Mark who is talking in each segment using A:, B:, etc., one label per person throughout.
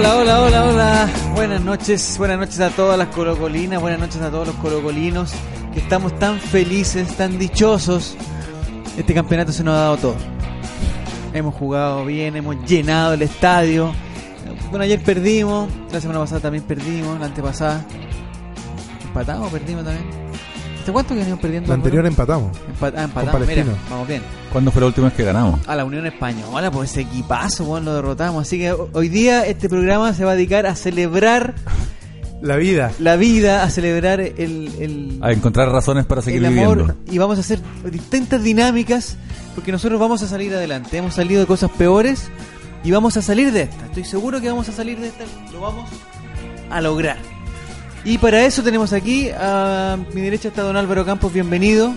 A: Hola, hola, hola, hola. Buenas noches, buenas noches a todas las colocolinas, buenas noches a todos los colocolinos que estamos tan felices, tan dichosos. Este campeonato se nos ha dado todo. Hemos jugado bien, hemos llenado el estadio. Bueno, ayer perdimos, la semana pasada también perdimos, la antepasada. Empatamos, perdimos también. ¿Hace cuánto que venimos perdiendo?
B: La anterior empatamos.
A: Empa- ah, empatamos,
B: con
A: mira, vamos bien.
C: ¿Cuándo fue la última vez que ganamos?
A: A la Unión Española, pues ese equipazo, bueno, lo derrotamos. Así que hoy día este programa se va a dedicar a celebrar
B: La vida.
A: la vida, a celebrar el, el,
C: A encontrar razones para seguir
A: el amor
C: viviendo.
A: y vamos a hacer distintas dinámicas porque nosotros vamos a salir adelante. Hemos salido de cosas peores y vamos a salir de esta. Estoy seguro que vamos a salir de esta, lo vamos a lograr. Y para eso tenemos aquí a mi derecha está don Álvaro Campos, bienvenido.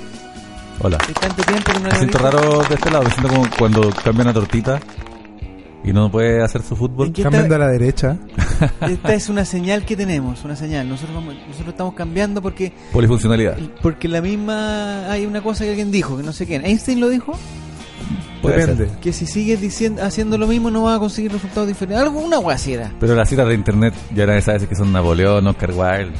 C: Hola.
A: Tanto tiempo que no
C: Me siento raro de este lado. Me siento como cuando cambia una tortita y no puede hacer su fútbol.
A: ¿En qué
B: Cambiando a la derecha.
A: Esta es una señal que tenemos, una señal. Nosotros vamos- nosotros estamos cambiando porque
C: Polifuncionalidad.
A: porque la misma hay una cosa que alguien dijo, que no sé quién. Einstein lo dijo,
C: Puede
B: Depende.
C: ser.
A: que si sigues diciendo haciendo lo mismo no vas a conseguir resultados diferentes. Algo una guasiera.
C: Pero las citas de internet ya eran esas que son Napoleón, Oscar Wilde.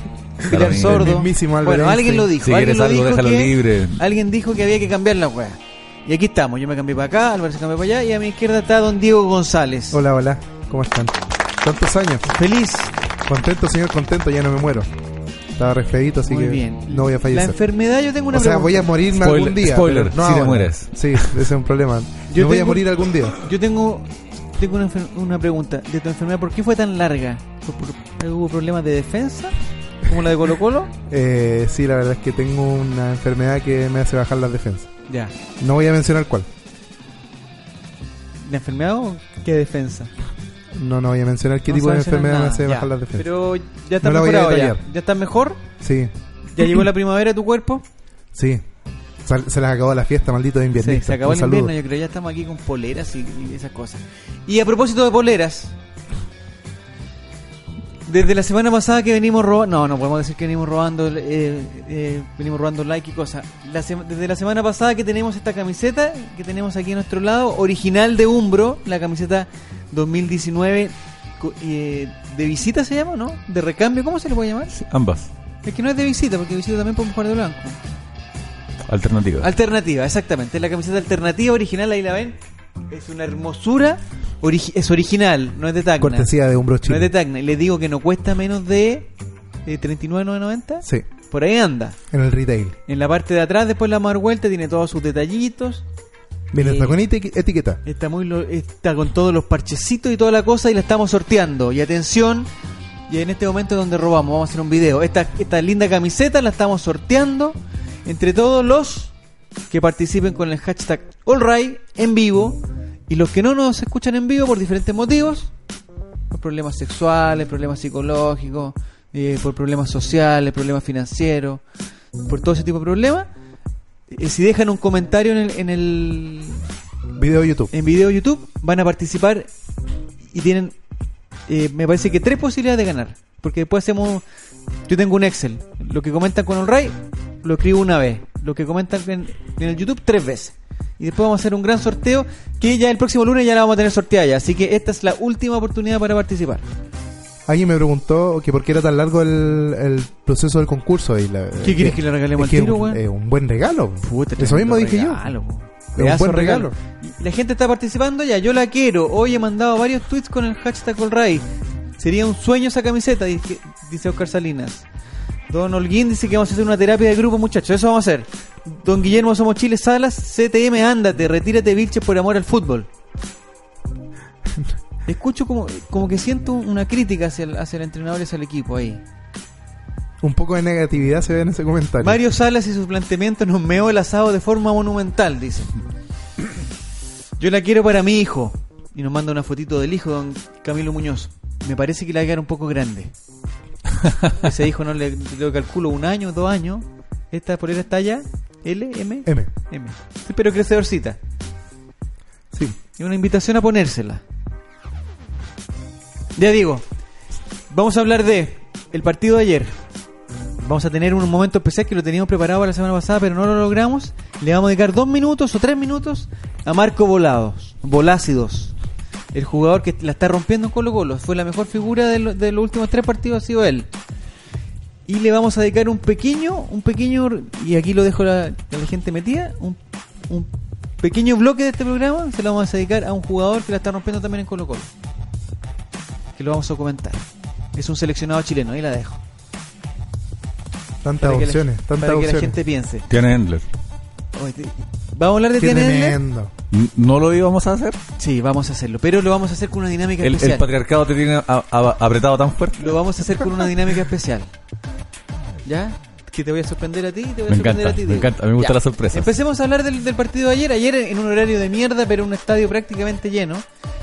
A: Pilar. Sordo.
B: El mismísimo Albert
A: bueno, alguien lo dijo.
C: Si
A: alguien lo
C: algo,
A: dijo
C: déjalo
A: que,
C: libre.
A: Alguien dijo que había que cambiar la wea. Y aquí estamos. Yo me cambié para acá, Álvaro se cambió para allá y a mi izquierda está don Diego González.
B: Hola, hola. ¿Cómo están? Tantos años.
A: Feliz.
B: Contento, señor, contento. Ya no me muero. Estaba resfriadito, así
A: Muy
B: que
A: bien.
B: no voy a
A: La
B: fallecer.
A: enfermedad yo tengo una
B: O sea,
A: pregunta.
B: voy a morirme
C: Spoiler-
B: algún día.
C: spoiler,
B: pero no
C: si te
B: ahora.
C: mueres.
B: Sí, ese es un problema.
A: Yo
B: me voy a
A: tengo-
B: morir algún día.
A: Yo tengo tengo una, enfer- una pregunta de tu enfermedad. ¿Por qué fue tan larga? ¿Fue por- ¿Hubo problemas de defensa? ¿Como la de Colo Colo?
B: Eh, sí, la verdad es que tengo una enfermedad que me hace bajar las defensas.
A: Ya.
B: No voy a mencionar cuál.
A: ¿La enfermedad o qué defensa?
B: No, no voy a mencionar qué
A: No
B: tipo de enfermedad me hace
A: Ya.
B: bajar las defensas.
A: Pero ya está
B: No la a
A: mejorado ya.
B: detallar.
A: ¿Ya estás mejor?
B: Sí,
A: ¿Ya llegó la primavera de tu cuerpo?
B: sí. Sal- Se les acabó la fiesta, maldito de invierno.
A: Sí, se acabó el invierno, yo creo. Ya estamos aquí con poleras y, y esas cosas. Y a propósito de poleras, desde la semana pasada que venimos robando, no, no podemos decir que venimos robando, eh, eh, venimos robando like y cosas. La desde la semana pasada que tenemos esta camiseta, que tenemos aquí a nuestro lado, original de Umbro, la camiseta 2019 co- eh, de visita se llama, ¿no? De recambio, ¿cómo se le puede llamar?
C: Ambas.
A: Es que no es de visita, porque visita también podemos jugar de blanco.
C: Alternativas.
A: Alternativa, exactamente. La camiseta alternativa original, ahí la ven. Es una hermosura. origi- es original, no es de Tacna.
B: Cortesía de Umbro
A: No
B: Chile.
A: es de Tacna. Y les digo que no cuesta menos de eh, 39,990.
B: Sí,
A: Por ahí anda.
B: en el retail.
A: En la parte de atrás, después la más vuelta, tiene todos sus detallitos.
B: Viene
A: Eh,
B: hasta con eti- etiqueta.
A: Está, muy lo- está con todos los parchecitos y toda la cosa y la estamos sorteando. Y atención, y en este momento es donde robamos, vamos a hacer un video. Esta, esta linda camiseta la estamos sorteando entre todos los que participen con el hashtag AllRight en vivo. Y los que no nos escuchan en vivo por diferentes motivos, por problemas sexuales, problemas psicológicos, eh, por problemas sociales, problemas financieros, por todo ese tipo de problemas, eh, si dejan un comentario en el, en el
B: Video de YouTube.
A: en video de YouTube van a participar y tienen, eh, me parece que tres posibilidades de ganar. Porque después hacemos, yo tengo un Excel. Lo que comentan con Ray lo escribo una vez. Lo que comentan en, en el YouTube tres veces. Y después vamos a hacer un gran sorteo que ya el próximo lunes ya la vamos a tener sorteada ya. Así que esta es la última oportunidad para participar.
B: Alguien me preguntó que por qué era tan largo el, el proceso del concurso. Y la-
A: ¿Qué quieres que le regalemos al tiro,
B: un-
A: weón?
B: es un buen regalo.
A: Puta,
B: Eso mismo dije
A: regalo, po.
B: un buen regalo.
A: La gente está participando ya, yo la quiero. Hoy he mandado varios tweets con el hashtag Olray. Sería un sueño esa camiseta, dice Oscar Salinas. Don Holguín dice que vamos a hacer una terapia de grupo, muchachos. Eso vamos a hacer. Don Guillermo Somos Chile Salas, CTM, ándate, retírate, Vilches, por amor al fútbol. Escucho como, como que siento una crítica hacia el, hacia el entrenador y hacia el equipo ahí.
B: Un poco de negatividad se ve en ese comentario.
A: Mario Salas y sus planteamientos nos meó el asado de forma monumental, dice. Yo la quiero para mi hijo. Y nos manda una fotito del hijo, don Camilo Muñoz. Me parece que le va a quedar un poco grande. Ese hijo no le, calculo un año, dos años. Esta polera está ya. L, M,
B: M.
A: M. Sí, pero crecedorcita.
B: Sí.
A: Y una invitación a ponérsela. Ya digo, vamos a hablar de el partido de ayer. Vamos a tener un momento especial que lo teníamos preparado para la semana pasada, pero no lo logramos. Le vamos a dedicar dos minutos o tres minutos a Marco Volados, Volácidos. El jugador que la está rompiendo en Colo Colo. Fue la mejor figura de, lo- de los últimos tres partidos ha sido él. Y le vamos a dedicar un pequeño, un pequeño, y aquí lo dejo la, a la gente metida, un, un pequeño bloque de este programa, se lo vamos a dedicar a un jugador que la está rompiendo también en Colo Colo. Que lo vamos a comentar. Es un seleccionado chileno, ahí la dejo.
B: Tantas opciones, tantas
A: para que la
B: opciones.
A: gente piense.
C: Tiene Endler.
A: ¿Vamos a hablar de
B: Qué tremendo.
C: ¿No lo íbamos a hacer?
A: Sí, vamos a hacerlo, pero lo vamos a hacer con una dinámica
C: El, el
A: especial.
C: patriarcado te tiene a- a- apretado tan fuerte.
A: Lo vamos a hacer con una dinámica especial. ¿Ya? Que te voy a sorprender a ti, te voy a
C: Me
A: sorprender
C: encanta,
A: a ti.
C: me
A: Diego.
C: encanta. A mí me gustan
A: Ya.
C: las sorpresas.
A: Empecemos a hablar del, del partido de ayer. Ayer en un horario de mierda, pero un estadio prácticamente lleno.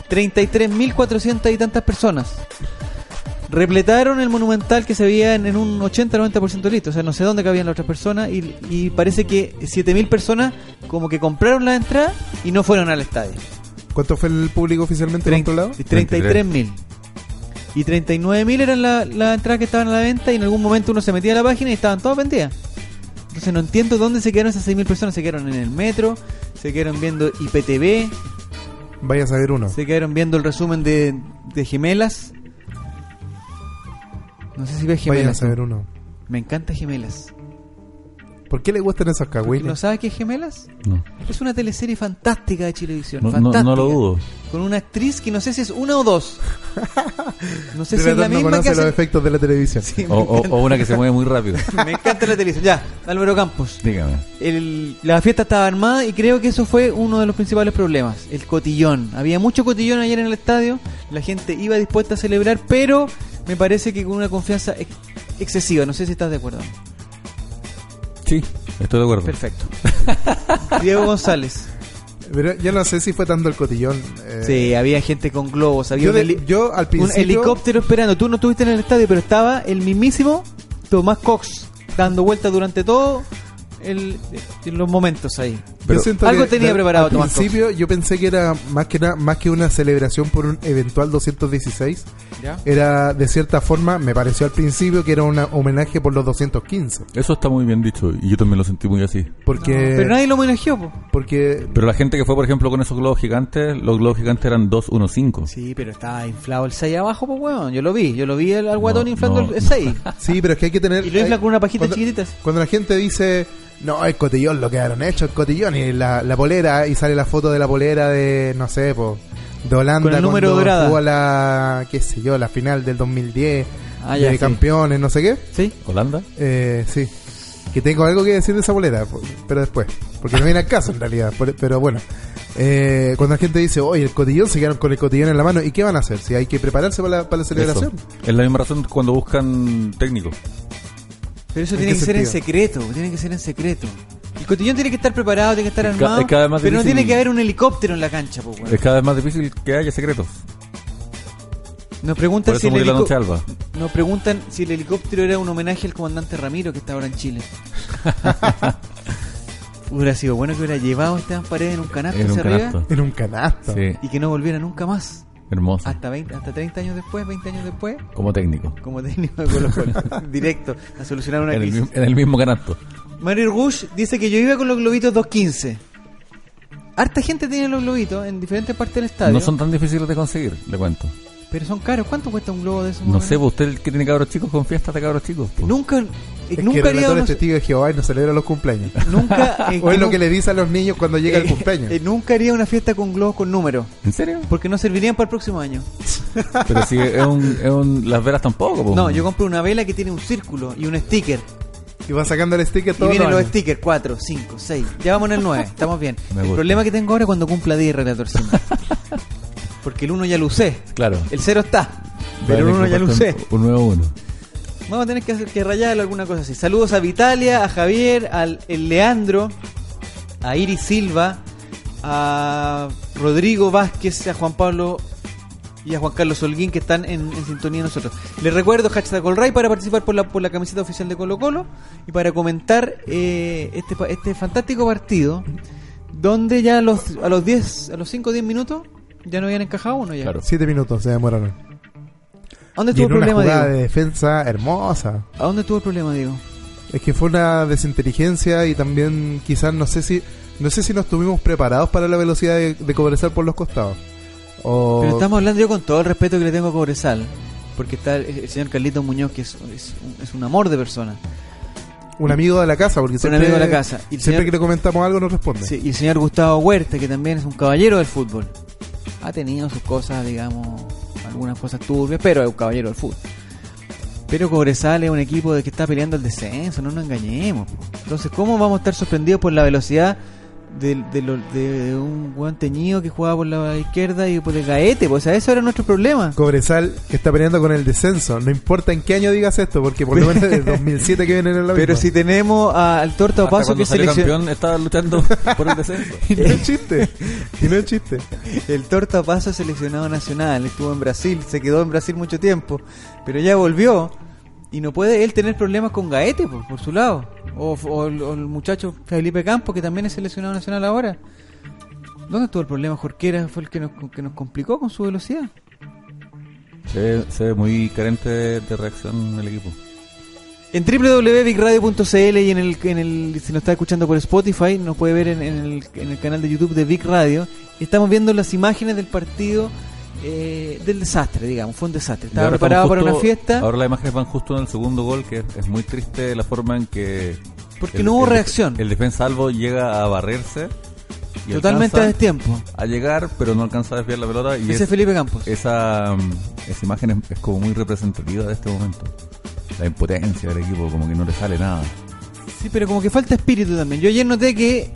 A: 33.400 y tantas personas. Repletaron el monumental que se veía en, en un 80-90% listo. O sea, no sé dónde cabían las otras personas. Y, y parece que 7.000 personas como que compraron la entrada y no fueron al estadio.
B: ¿Cuánto fue el público oficialmente controlado?
A: 33.000. Y 39.000 eran las la entradas que estaban a la venta y en algún momento uno se metía a la página y estaban todas vendidas. Entonces no entiendo dónde se quedaron esas 6.000 personas. Se quedaron en el metro, se quedaron viendo IPTV,
B: Vaya a saber uno.
A: se quedaron viendo el resumen de, de Gemelas. No sé si ves
B: a
A: Gemelas.
B: saber
A: tú.
B: uno.
A: Me encanta Gemelas.
B: ¿Por qué le gustan esos cagüines?
A: ¿No sabes qué es Gemelas?
C: No,
A: Es una teleserie fantástica de Chilevisión.
C: no, no,
A: fantástica.
C: no lo dudo.
A: Con una actriz que no sé si es una o dos. No sé si es la misma que
B: conoce
A: hace...
B: los efectos de la televisión.
A: Sí,
C: O, o- una que se mueve muy rápido.
A: Me encanta la televisión. Ya, Álvaro Campos.
C: Dígame.
A: El- la fiesta estaba armada y creo que eso fue uno de los principales problemas. El cotillón. Había mucho cotillón ayer en el estadio. La gente iba dispuesta a celebrar, pero me parece que con una confianza ex- excesiva. No sé si estás de acuerdo.
C: Sí, estoy de acuerdo.
A: Perfecto. Diego González.
B: Pero yo no sé si fue tanto el cotillón. eh,
A: Sí, había gente con globos. Había
B: yo,
A: un,
B: de-
A: heli-
B: yo al
A: un
B: principio.
A: helicóptero esperando. Tú no estuviste en el estadio, pero estaba el mismísimo Tomás Cox dando vueltas durante todo el, los momentos ahí.
B: Yo siento
A: algo
B: que
A: tenía
B: de-
A: preparado
B: Al
A: Tomás
B: principio yo pensé que era más que, na- más que una celebración por un eventual 216.
A: ¿Ya?
B: Era de cierta forma, me pareció al principio que era un homenaje por los 215.
C: Eso está muy bien dicho y yo también lo sentí muy así.
B: Porque.
A: Pero nadie lo homenajeó, po.
B: porque
C: Pero la gente que fue, por ejemplo, con esos globos gigantes, los globos gigantes eran 215.
A: Sí, pero estaba inflado el 6 abajo, pues weón. Yo lo vi, yo lo vi al, guatón
C: No,
A: inflando
C: no.
A: el 6.
B: Sí, pero es que hay que tener.
A: Y lo infla
B: hay-
A: con una pajita
B: cuando,
A: chiquititas.
B: Cuando la gente dice, no, el cotillón lo quedaron hecho, el cotillón y la, la polera, y sale la foto de la polera de, no sé, po, de Holanda
A: Con el número
B: cuando
A: dorada.
B: jugó a la, qué sé yo, la final del 2010,
A: Ah, ya,
B: de
A: sí.
B: campeones, no sé qué.
A: ¿Sí?
C: ¿Holanda?
B: Eh, sí. Que tengo algo que decir de esa polera, po- pero después. Porque no viene al caso en realidad. por- Pero bueno. Eh, cuando la gente dice, oye, el cotillón, se quedaron con el cotillón en la mano. ¿Y qué van a hacer? Si hay que prepararse para la, para la celebración.
C: Eso. Es la misma razón cuando buscan técnicos.
A: Pero eso
B: ¿En
A: tiene que ser en secreto, tiene que ser en secreto. El cotillón tiene que estar preparado, tiene que estar armado.
C: es cada vez más
A: pero no tiene que haber un helicóptero en la cancha, pues weón.
C: Es cada vez más difícil que haya secretos.
A: Nos preguntan si el. Nos preguntan si el helicóptero era un homenaje al comandante Ramiro que está ahora en Chile. hubiera sido bueno que hubiera llevado a Esteban Paredes en un canasto
C: En un
A: hacia arriba
C: canasto.
B: En un canasto.
C: Sí,
A: y que no volviera nunca más.
C: Hermoso.
A: Hasta 20, hasta 30 años después, 20 años después,
C: Como técnico.
A: como técnico de Colo Colo. Directo a solucionar una
C: En el,
A: crisis.
C: mismo- en el mismo canasto.
A: Mario Rush dice que yo iba con los globitos 215. Harta gente tiene los globitos en diferentes partes del estadio.
C: No son tan difíciles de conseguir, le cuento.
A: Pero son caros. ¿Cuánto cuesta un globo de esos?
C: No sé, pues usted que tiene cabros chicos con fiestas de cabros chicos. pues.
A: Nunca,
B: Es que
A: nunca
B: el
A: haría
B: relator
A: unos-
B: es testigo de Jehová y no celebra los cumpleaños.
A: Nunca, eh,
B: O es lo que le dice a los niños cuando llega el
A: eh,
B: cumpleaños.
A: eh, nunca haría una fiesta con globos con número.
C: ¿En serio?
A: Porque no servirían para el próximo año.
C: Pero si es un, es un- las velas tampoco. pues.
A: No, yo compré una vela que tiene un círculo y un sticker.
B: Y va sacando el sticker
A: Y
B: todos
A: vienen
B: los
A: los stickers, 4, 5, 6. Ya vamos en el 9, estamos bien.
C: Me
A: el
C: gusta.
A: problema que tengo ahora es cuando cumpla 10 relator. Porque el 1 ya lo usé.
C: Claro.
A: El 0 está. Pero el
C: tener
A: 1
C: que
A: ya lo usé.
C: Un nuevo uno.
A: Vamos a tener que, hacer, que rayarlo alguna cosa así. Saludos a Vitalia, a Javier, al el Leandro, a Iris Silva, a Rodrigo Vázquez, a Juan Pablo y a Juan Carlos Holguín que están en, en sintonía de nosotros. Les recuerdo hashtag Colray para participar por la, por la camiseta oficial de Colo Colo y para comentar eh, este, este fantástico partido donde ya a los, a los 10, a los 5 o 10 minutos ya no habían encajado uno ya.
C: Claro.
B: Siete minutos se demoraron.
A: ¿A dónde
B: en
A: el
B: una
A: problema,
B: jugada
A: Diego?
B: de defensa hermosa.
A: ¿A dónde estuvo el problema, Diego?
B: Es que fue una desinteligencia y también quizás no sé si no sé si nos tuvimos preparados para la velocidad de, de conversar por los costados. O
A: Pero estamos hablando yo con todo el respeto que le tengo a Cobresal, porque está el, el señor Carlito Muñoz, que es, es un, es un amor de persona.
B: un amigo de la casa, porque siempre,
A: amigo de la casa. Y
B: siempre
A: señor-
B: que le comentamos algo nos responde.
A: Sí, y el señor Gustavo Huerta, que también es un caballero del fútbol. Ha tenido sus cosas, digamos, algunas cosas turbias, pero es un caballero del fútbol. Pero Cobresal es un equipo de que está peleando el descenso, no nos engañemos. Entonces, ¿cómo vamos a estar sorprendidos por la velocidad de, de lo- de- de un buen teñido que jugaba por la izquierda y por el gaete? Pues, o sea, eso era nuestro problema.
B: Cobresal está peleando con el descenso. No importa en qué año digas esto, porque por lo menos desde 2007 que vienen en la
A: Pero
B: misma.
A: si tenemos a- al Torta
C: Hasta
A: Paso que seleccion-
C: campeón estaba luchando por el descenso.
B: Y no es chiste. Y no es chiste.
A: El Torta Paso es seleccionado nacional, estuvo en Brasil, se quedó en Brasil mucho tiempo, pero ya volvió y no puede él tener problemas con Gaete por, por su lado. O, o el, o el muchacho Felipe Campos, que también es seleccionado nacional ahora. ¿Dónde estuvo el problema? Jorquera fue el que nos, que nos complicó con su velocidad.
C: Se ve, se ve muy carente de, de reacción el equipo.
A: En www.bigradio.cl y en el, en el si nos está escuchando por Spotify, nos puede ver en, en el, en el canal de YouTube de Big Radio. Estamos viendo las imágenes del partido eh, del desastre, digamos. Fue un desastre. Estaba preparado para una fiesta
C: Ahora las imágenes van justo en el segundo gol, que es, es muy triste la forma en que.
A: porque
C: el-
A: no hubo
C: el-
A: reacción.
C: El defensa Albo llega a barrerse. y
A: Totalmente a destiempo.
C: A llegar, pero no alcanza a desviar la pelota. Y
A: Ese
C: es-
A: Felipe Campos.
C: esa, mm, esa imagen es, es como muy representativa de este momento. La impotencia del equipo, como que no le sale nada.
A: Sí, pero como que falta espíritu también. Yo ayer noté que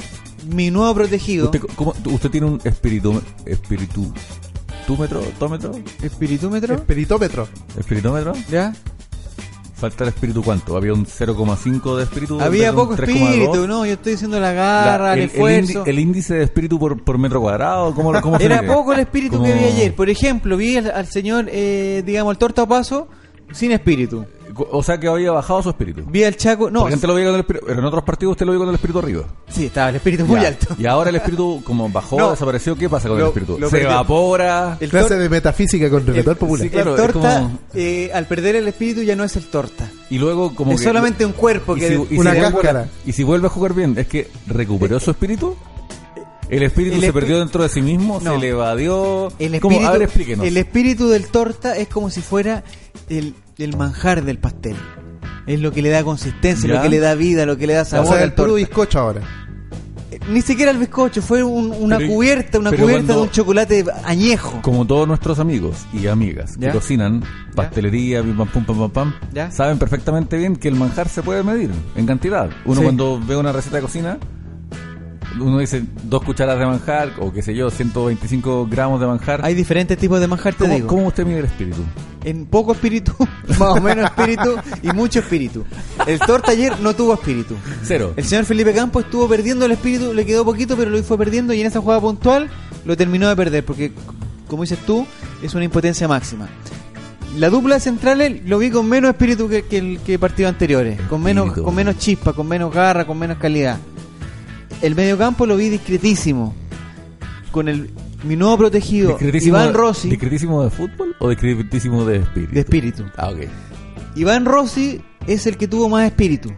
A: mi nuevo protegido,
C: ¿Usted, cómo- usted tiene un espíritu, espíritu, túmetro, tómetro,
A: espiritómetro,
B: Espiritómetro.
C: espiritómetro?
A: ¿ya?
C: Falta el espíritu cuánto? Había un 0,5 de espíritu.
A: Había poco
C: 3,2.
A: espíritu, ¿no? Yo estoy diciendo la
C: La-
A: garra, el,
C: el, el
A: esfuerzo.
C: indi- el índice de espíritu por, por metro cuadrado, ¿cómo,
A: Era poco el espíritu
C: Como-
A: que vi ayer. Por ejemplo, vi al, al señor, eh, digamos, al torta paso sin espíritu.
C: O sea que había bajado su espíritu.
A: Vi al Chaco, no,
C: Porque antes lo veía con el espíritu, pero en otros partidos usted lo vio con el espíritu arriba.
A: sí, estaba el espíritu muy
C: Ya.
A: alto.
C: Y ahora el espíritu, como bajó,
A: No.
C: desapareció, ¿qué pasa con
A: Lo-
C: el espíritu? Se
A: perdió.
C: evapora.
A: El
B: Clase de metafísica con relator
A: el-
B: popular.
C: sí, claro,
A: el torta,
C: como-
A: eh, al perder el espíritu ya no es el torta.
C: Y luego como
A: es
C: que...
A: solamente un cuerpo
C: y
A: que...
C: si- y si
B: Una
C: vuelve-
B: cáscara.
C: Y si vuelve a jugar bien, ¿es que recuperó su espíritu? ¿El espíritu
A: El
C: se perdió dentro de sí mismo?
A: No.
C: ¿Se le evadió?
A: El
C: ¿Cómo?
A: espíritu,
C: A ver, explíquenos.
A: el espíritu del torta es como si fuera el, el manjar del pastel. Es lo que le da consistencia,
C: Ya.
A: lo que le da vida, lo que le da
B: O
A: sabor
B: sea, el puro bizcocho ahora.
A: Eh, Ni siquiera el bizcocho, fue un- una
C: Pero-
A: cubierta, una cubierta
C: cuando-
A: de un chocolate añejo.
C: Como todos nuestros amigos y amigas
A: ¿Ya?
C: que cocinan pastelería, pim, pam, pum, pam, pam, pam,
A: ¿Ya?
C: saben perfectamente bien que el manjar se puede medir en cantidad. Uno
A: Sí.
C: cuando ve una receta de cocina, uno dice dos cucharadas de manjar o qué sé yo, 125 gramos de manjar.
A: Hay diferentes tipos de manjar, te
C: ¿Cómo,
A: digo.
C: cómo usted mide el espíritu?
A: En poco espíritu, más o menos espíritu y mucho espíritu. El torta ayer no tuvo espíritu.
C: Cero.
A: El señor Felipe Campos estuvo perdiendo el espíritu, le quedó poquito, pero lo fue perdiendo y en esa jugada puntual lo terminó de perder, porque, como dices tú, es una impotencia máxima. La dupla de centrales lo vi con menos espíritu que, que el que partidos anteriores, con menos,
C: Espíritu.
A: con menos chispa, con menos garra, con menos calidad. El mediocampo lo vi discretísimo, con el mi nuevo protegido,
C: ¿Discretísimo,
A: Iván Rossi,
C: ¿Discretísimo de fútbol o discretísimo de espíritu?
A: de espíritu.
C: Ah, ok.
A: Iván Rossi es el que tuvo más espíritu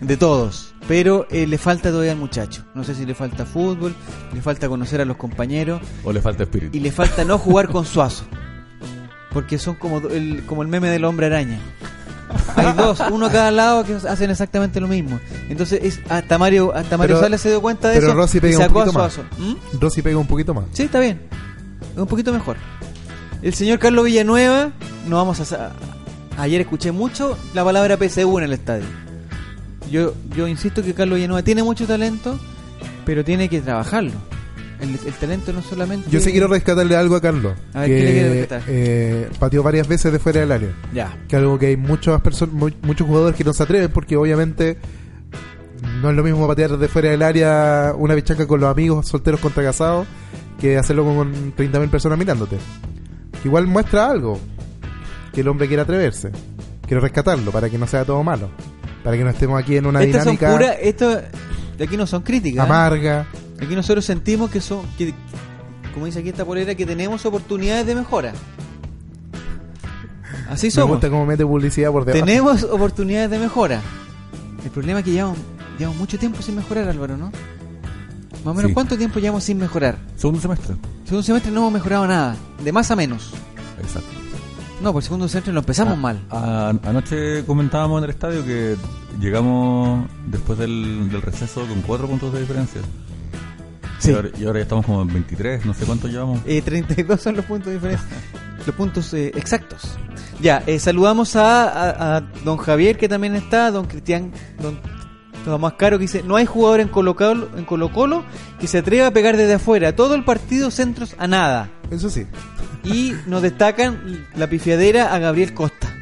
A: de todos, pero eh, le falta todavía al muchacho. No sé si le falta fútbol, le falta conocer a los compañeros
C: ¿O le falta espíritu?
A: y le falta no jugar con Suazo, porque son como el, como el meme del hombre araña. Hay dos, uno a cada lado que hacen exactamente lo mismo. Entonces es hasta Mario hasta Mario
B: Pero-
A: Sala se dio cuenta de
B: pero
A: eso
B: Rossi
A: y
B: pega un
A: sacó a
B: poquito más.
A: ¿Mm?
B: Rossi pega un poquito más.
A: Sí, está bien. Es un poquito mejor. El señor Carlos Villanueva, no vamos a... Ayer escuché mucho la palabra PSU en el estadio. Yo, yo insisto que Carlos Villanueva tiene mucho talento, pero tiene que trabajarlo. El, el talento no solamente...
B: Yo sí quiero rescatarle algo a Carlos.
A: A ver,
B: que
A: ¿qué le quiere rescatar?
B: eh, pateó varias veces de fuera del área.
A: Ya.
B: Que algo que hay muchas personas, mu- muchos jugadores que no se atreven porque obviamente no es lo mismo patear de fuera del área una bichaca con los amigos solteros contra casados que hacerlo con 30.000 personas mirándote. Que igual muestra algo. Que el hombre quiere atreverse. Quiero rescatarlo para que no sea todo malo. Para que no estemos aquí en una
A: Estas son
B: dinámica
A: puras... Esto de aquí no son críticas. ¿eh? Aquí nosotros sentimos que son... Que, como dice aquí esta polera, que tenemos oportunidades de mejora. Así
B: Me
A: somos.
B: gusta cómo mete publicidad por debajo.
A: Tenemos oportunidades de mejora. El problema es que llevamos, llevamos mucho tiempo sin mejorar, Álvaro, ¿no? Más o menos,
C: Sí.
A: ¿cuánto tiempo llevamos sin mejorar?
C: Segundo semestre.
A: Segundo semestre no hemos mejorado nada, de más a menos.
C: Exacto.
A: No, por segundo semestre lo empezamos
C: Ah,
A: mal.
C: a- anoche comentábamos en el estadio que llegamos después del, del receso con cuatro puntos de diferencia.
A: Sí.
C: Y, ahora, y ahora ya estamos como en 23, no sé cuánto llevamos.
A: Eh, 32 son los puntos de diferencia. los puntos eh, exactos. Ya, eh, saludamos a, a- a don Javier que también está, don Cristian, don Tomás Caro que dice, no hay jugador en Colo Colo, en Colo Colo que se atreva a pegar desde afuera. Todo el partido centros a nada.
B: Eso sí.
A: Y nos destacan la pifiadera a Gabriel Costa.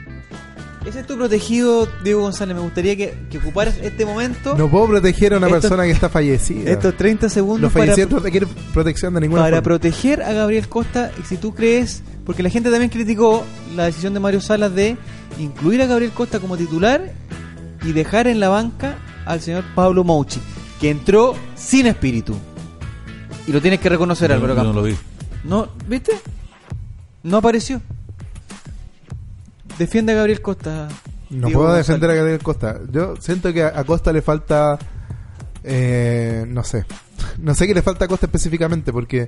A: Ese es tu protegido, Diego González. Me gustaría que, que ocuparas este momento,
B: No puedo proteger a una
A: Esto-
B: persona que está fallecida.
A: estos 30 segundos
B: Los
A: para,
B: fallecidos no requieren protección de ninguna
A: para
B: forma.
A: proteger a Gabriel Costa. Y si tú crees, porque la gente también criticó la decisión de Mario Salas de incluir a Gabriel Costa como titular y dejar en la banca al señor Pablo Mouchi, que entró sin espíritu. Y lo tienes que reconocer,
C: Yo-
A: Álvaro
C: yo no
A: Campos.
C: lo vi.
A: No, ¿viste? No apareció. Defiende a Gabriel Costa.
B: No
A: Diego
B: puedo
A: González.
B: defender a Gabriel Costa. Yo siento que a Costa le falta. eh, no sé. No sé qué le falta a Costa específicamente porque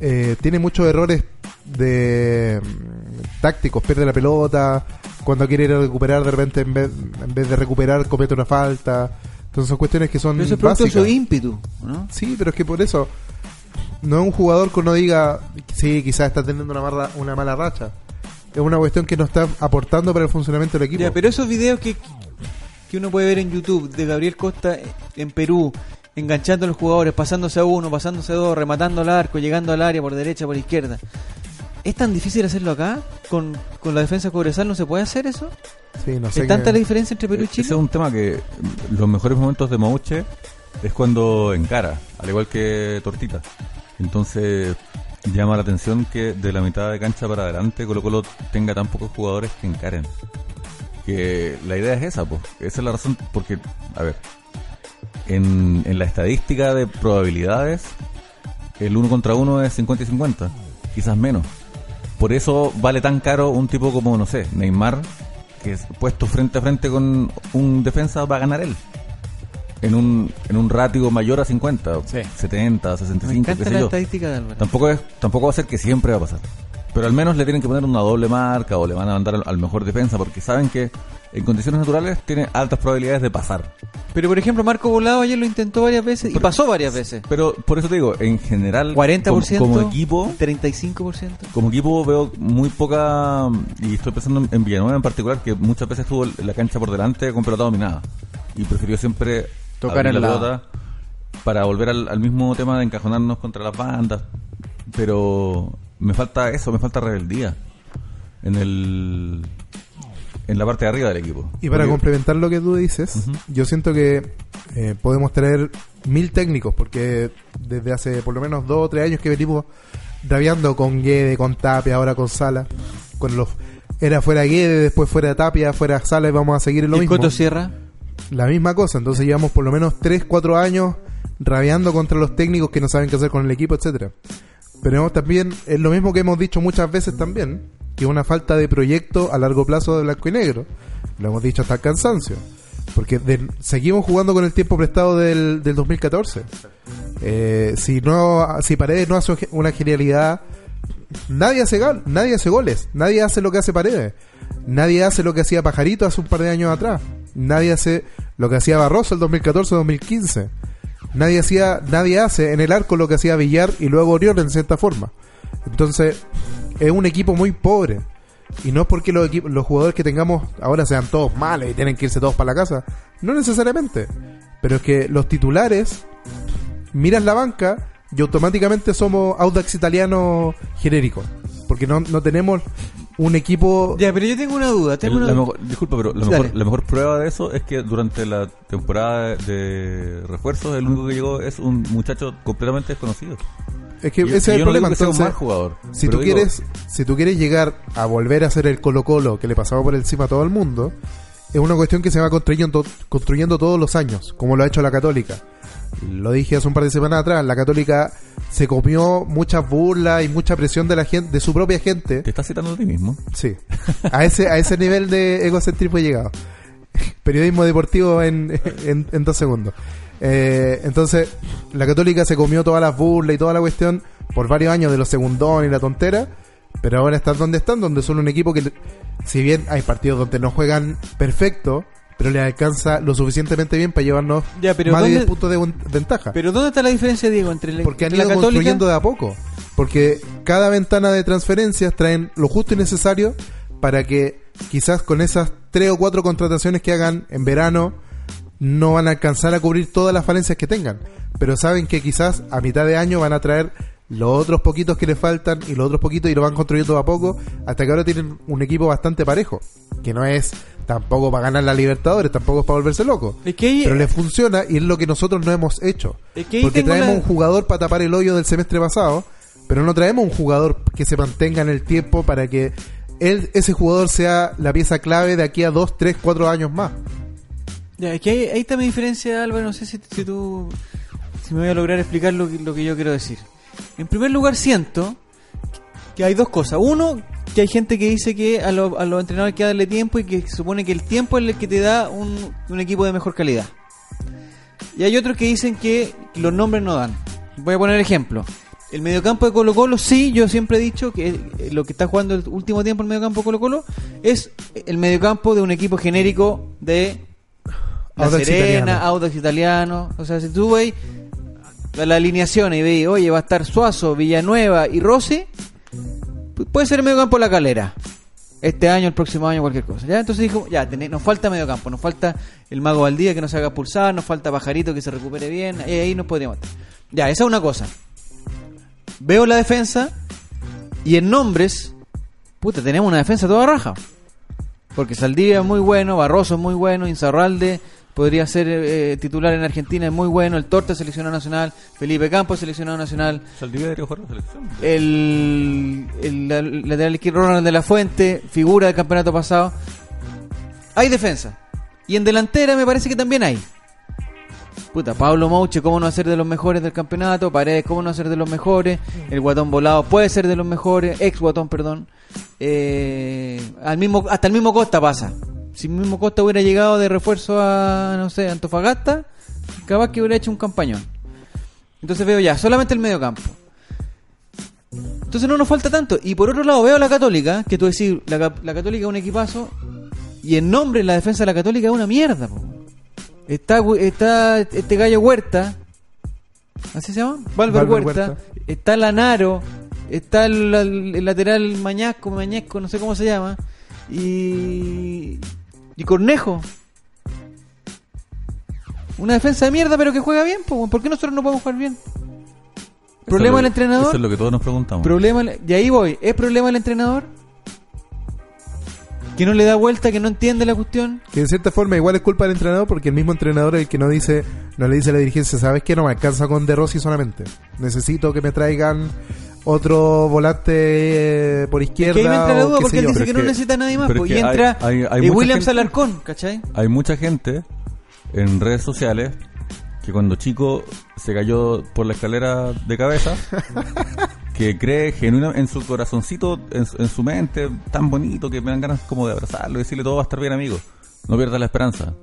B: eh, tiene muchos errores de mm, tácticos. Pierde la pelota. Cuando quiere ir a recuperar, de repente en vez, en vez de recuperar, comete una falta. Entonces son cuestiones que son
A: Pero eso
B: básicas.
A: su ímpetu, ¿no?
B: Sí, pero es que por eso no es un jugador que uno diga, sí, quizás está teniendo una mala, una mala racha. Es una cuestión que no está aportando para el funcionamiento del equipo.
A: Ya, pero esos videos que, que uno puede ver en YouTube de Gabriel Costa en Perú, enganchando a los jugadores, pasándose a uno, pasándose a dos, rematando al arco, llegando al área por derecha, por izquierda. ¿Es tan difícil hacerlo acá? ¿Con, con la defensa cobresal no se puede hacer eso?
B: Sí, no sé
A: ¿Es tanta la diferencia entre Perú y
C: E- Ese
A: Chile?
C: es un tema que los mejores momentos de Mauche es cuando encara, al igual que Tortita. Entonces llama la atención que de la mitad de cancha para adelante Colo Colo tenga tan pocos jugadores que encaren. Que la idea es esa, pues. Esa es la razón, porque, a ver, en, en la estadística de probabilidades, el uno contra uno es 50 y 50, quizás menos. Por eso vale tan caro un tipo como, no sé, Neymar, que es puesto frente a frente con un defensa va a ganar él. En un, en un ratio mayor a 50,
A: Sí.
C: 70,
A: Me
C: 65, qué
A: encanta
C: sé
A: la
C: yo.
A: estadística de.
C: Tampoco, es, tampoco va a ser que siempre va a pasar. Pero al menos le tienen que poner una doble marca o le van a mandar al, al mejor defensa porque saben que en condiciones naturales tiene altas probabilidades de pasar.
A: Pero por ejemplo, Marco Volado ayer lo intentó varias veces y pasó varias veces.
C: Pero por eso te digo, en general,
A: 40%,
C: como, como equipo,
A: 35%.
C: como equipo veo muy poca, y estoy pensando en Villanueva en particular, que muchas veces tuvo la cancha por delante con pelota dominada. Y prefirió siempre
A: Tocar al
C: la pelota para volver al, al mismo tema de encajonarnos contra las bandas. Pero me falta eso, me falta rebeldía en el en la parte de arriba del equipo.
B: Y para
C: Porque-
B: complementar lo que tú dices, yo siento que eh, podemos traer mil técnicos, porque desde hace por lo menos dos o tres años que venimos rabiando con Guede, con Tapia, ahora con Sala, con los era fuera Guede, después fuera Tapia, fuera Sala y vamos a seguir en lo
A: ¿Y
B: mismo.
A: Coto Sierra?
B: La misma cosa, entonces llevamos por lo menos 3, 4 años rabiando contra los técnicos que no saben qué hacer con el equipo, etcétera. Pero también es lo mismo que hemos dicho muchas veces también, que una falta de proyecto a largo plazo de blanco y negro. Lo hemos dicho hasta el cansancio. Porque seguimos jugando con el tiempo prestado del, del 2014. Eh, si no si Paredes no hace una genialidad, nadie hace, gal- nadie hace goles, nadie hace lo que hace Paredes, nadie hace lo que hacía Pajarito hace un par de años atrás, nadie hace lo que hacía Barroso el 2014-2015, nadie hacía, nadie hace en el arco lo que hacía Villar y luego Oriol en cierta forma. Entonces, es un equipo muy pobre. Y no es porque los, equipos, los jugadores que tengamos ahora sean todos malos y tienen que irse todos para la casa. No necesariamente. Pero es que los titulares miras la banca y automáticamente somos Audax italiano genérico. Porque no, no tenemos un equipo...
A: Ya, pero yo tengo una duda. Tengo
C: El-
A: una
C: la mejor- disculpa, pero la mejor, la mejor prueba de eso es que durante la temporada de refuerzos, el único que llegó es un muchacho completamente desconocido.
B: Es que
C: Y-
B: ese es el
C: yo
B: problema. Entonces,
C: mal jugador.
B: si tú
C: digo,
B: quieres si tú quieres llegar a volver a ser el Colo Colo que le pasaba por encima a todo el mundo es una cuestión que se va construyendo, construyendo todos los años como lo ha hecho la Católica lo dije hace un par de semanas atrás la Católica se comió muchas burlas y mucha presión de la gente de su propia gente.
C: Te estás citando a ti mismo.
B: sí. A ese a ese nivel de egocentrismo he llegado. Periodismo deportivo en, en, en dos segundos. Eh, entonces, la Católica se comió todas las burlas y toda la cuestión por varios años de los segundones y la tontera, pero ahora están donde están, donde son un equipo que, si bien hay partidos donde no juegan perfecto, pero les alcanza lo suficientemente bien para llevarnos
A: Ya, pero
B: más de
A: ¿dónde-
B: 10 puntos de ventaja.
A: Pero ¿dónde está la diferencia, Diego, entre la,
B: Porque han ido
A: Católica?
B: construyendo de a poco. Porque cada ventana de transferencias traen lo justo y necesario para que quizás con esas tres o cuatro contrataciones que hagan en verano no van a alcanzar a cubrir todas las falencias que tengan. Pero saben que quizás a mitad de año van a traer los otros poquitos que les faltan y los otros poquitos y lo van construyendo de a poco hasta que ahora tienen un equipo bastante parejo. Que no es tampoco para ganar la Libertadores, tampoco es para volverse loco.
A: Es que ahí-
B: Pero les funciona y es lo que nosotros no hemos hecho.
A: Es que ahí
B: Porque traemos un jugador para tapar el hoyo del semestre pasado, pero no traemos un jugador que se mantenga en el tiempo para que él, ese jugador sea la pieza clave de aquí a 2, 3, 4 años más.
A: Ya, es que ahí, ahí está mi diferencia, Álvaro. No sé si, si tú. Si me voy a lograr explicar lo lo que yo quiero decir. En primer lugar, siento que hay dos cosas. Uno, que hay gente que dice que a, lo- a los entrenadores hay que darle tiempo y que supone que el tiempo es el que te da un, un equipo de mejor calidad. Y hay otros que dicen que los nombres no dan. Voy a poner ejemplo. El mediocampo de Colo Colo, sí, yo siempre he dicho que eh, lo que está jugando el último tiempo el mediocampo de Colo Colo es el mediocampo de un equipo genérico de La
B: Audax
A: Serena,
B: italiano.
A: Audax Italiano. O sea, si tú veis la, alineación y veis, oye, va a estar Suazo, Villanueva y Rossi, puede ser el mediocampo de la calera. Este año, el próximo año, cualquier cosa. ¿ya? Entonces dijo, ya, tené- nos falta mediocampo, nos falta el Mago Valdía que no se haga pulsar, nos falta Pajarito que se recupere bien, y ahí nos podríamos. Ya, esa es una cosa. Veo la defensa y en nombres, puta, tenemos una defensa toda raja. Porque Saldivia es muy bueno, Barroso es muy bueno, Insaurralde podría ser eh, titular en Argentina, es muy bueno, el Torta seleccionado nacional, Felipe Campos seleccionado nacional,
C: Saldivia debería jugar la selección.
A: el, el, la- lateral izquierdo Ronald de la Fuente, figura del campeonato pasado. Hay defensa. Y en delantera me parece que también hay. Puta, Pablo Mouche, ¿cómo no ser de los mejores del campeonato? Paredes, ¿cómo no ser de los mejores? El Guatón Volado puede ser de los mejores, ex Guatón, perdón. Eh, al mismo, hasta el mismo Costa pasa. Si el mismo Costa hubiera llegado de refuerzo a, no sé, Antofagasta, capaz que hubiera hecho un campañón. Entonces veo ya, solamente el medio campo. Entonces no nos falta tanto. Y por otro lado veo a la Católica, que tú decís, la, Ca- la Católica es un equipazo, y en nombre la defensa de la Católica es una mierda. po. Está, está este gallo Huerta, ¿así se llama? Valver
B: Valver
A: Huerta.
B: Huerta.
A: Está Lanaro, está el, el lateral Mañasco, Mañesco, no sé cómo se llama, y, y Cornejo. Una defensa de mierda, pero que juega bien. po. ¿Por qué nosotros no podemos jugar bien? ¿Problema del entrenador?
C: Eso es lo que todos nos preguntamos.
A: Problema, y ahí voy. ¿Es problema del entrenador? Que no le da vuelta, que no entiende la cuestión.
B: Que de cierta forma igual es culpa del entrenador porque el mismo entrenador es el que no dice, no le dice a la dirigencia, ¿sabes qué? No me alcanza con De Rossi solamente. Necesito que me traigan otro volante eh, por izquierda.
A: que ahí me entra la duda porque él dice que no necesita a nadie más.
C: pero
A: po,
C: es
A: y
C: hay-
A: entra
C: hay-
A: Williams
C: gente-
A: Alarcón, ¿cachai?
C: Hay mucha gente en redes sociales que cuando chico se cayó por la escalera de cabeza, que cree genuinamente en su corazoncito, en, su- en su mente, tan bonito que me dan ganas como de abrazarlo y decirle todo va a estar bien, amigo. No pierdas la esperanza.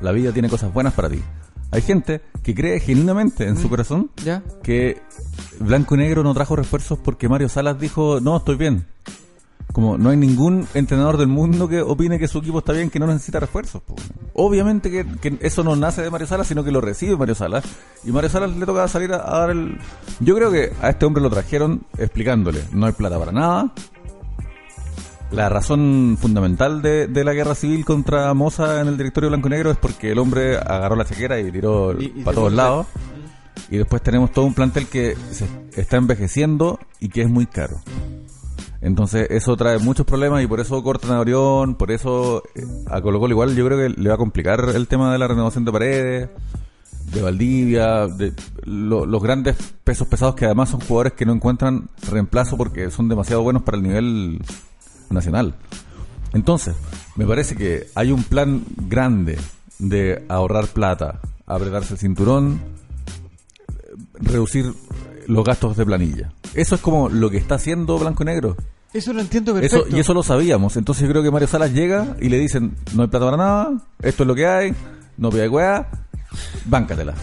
C: La vida tiene cosas buenas para ti. Hay gente que cree genuinamente en su corazón
A: ¿Ya?
C: que Blanco y Negro no trajo refuerzos porque Mario Salas dijo, no, estoy bien. Como no hay ningún entrenador del mundo que opine que su equipo está bien, que no necesita refuerzos. po. Obviamente que, que eso no nace de Mario Salas, sino que lo recibe Mario Salas. Y Mario Salas le toca salir a, a dar el... Yo creo que a este hombre lo trajeron explicándole, no hay plata para nada. La razón fundamental de, de la guerra civil contra Moza en el directorio blanco y negro es porque el hombre agarró la chequera y tiró
A: Y- y
C: para todos lados. Y después tenemos todo un plantel que se está envejeciendo y que es muy caro. Entonces eso trae muchos problemas y por eso cortan a Orión, por eso eh, a Colo Colo igual yo creo que le va a complicar el tema de la renovación de paredes, de Valdivia, de lo- los grandes pesos pesados que además son jugadores que no encuentran reemplazo porque son demasiado buenos para el nivel nacional. Entonces, me parece que hay un plan grande de ahorrar plata, apretarse el cinturón, reducir los gastos de planilla. Eso es como lo que está haciendo Blanco y Negro.
A: Eso lo entiendo perfecto.
C: Eso, y eso lo sabíamos. Entonces yo creo que Mario Salas llega y le dicen, no hay plata para nada, esto es lo que hay, no pida weá, báncatela.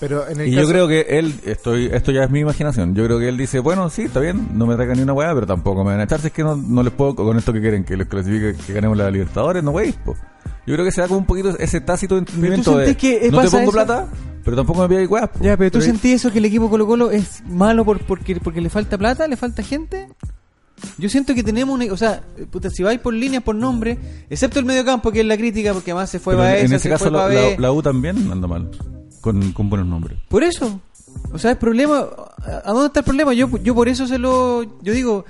B: Pero en el
C: Y
B: caso-
C: yo creo que él, estoy, esto ya es mi imaginación, yo creo que él dice, bueno, sí, está bien, no me traigan ni una weá, pero tampoco me van a echar, si es que no, no les puedo, con esto que quieren, que les clasifique, que ganemos la Libertadores, no weis, po. Yo creo que se da como un poquito ese tácito entendimiento de,
A: que, eh,
C: no te pongo
A: eso?
C: plata, pero tampoco me pidas weá, po.
A: Ya, pero tú sentís eso que el equipo Colo Colo es malo por, porque, porque le falta plata, le falta gente. Yo siento que tenemos una, o sea, puta, si vais por líneas, por nombre, excepto el medio campo que es la crítica, porque además se fue
C: pero en, ese
A: se
C: caso
A: fue
C: la,
A: Pavés.
C: la- la U también anda mal, con, con buenos nombres.
A: Por eso. O sea, el problema. ¿A dónde está el problema? Yo, yo por eso se lo. Yo digo.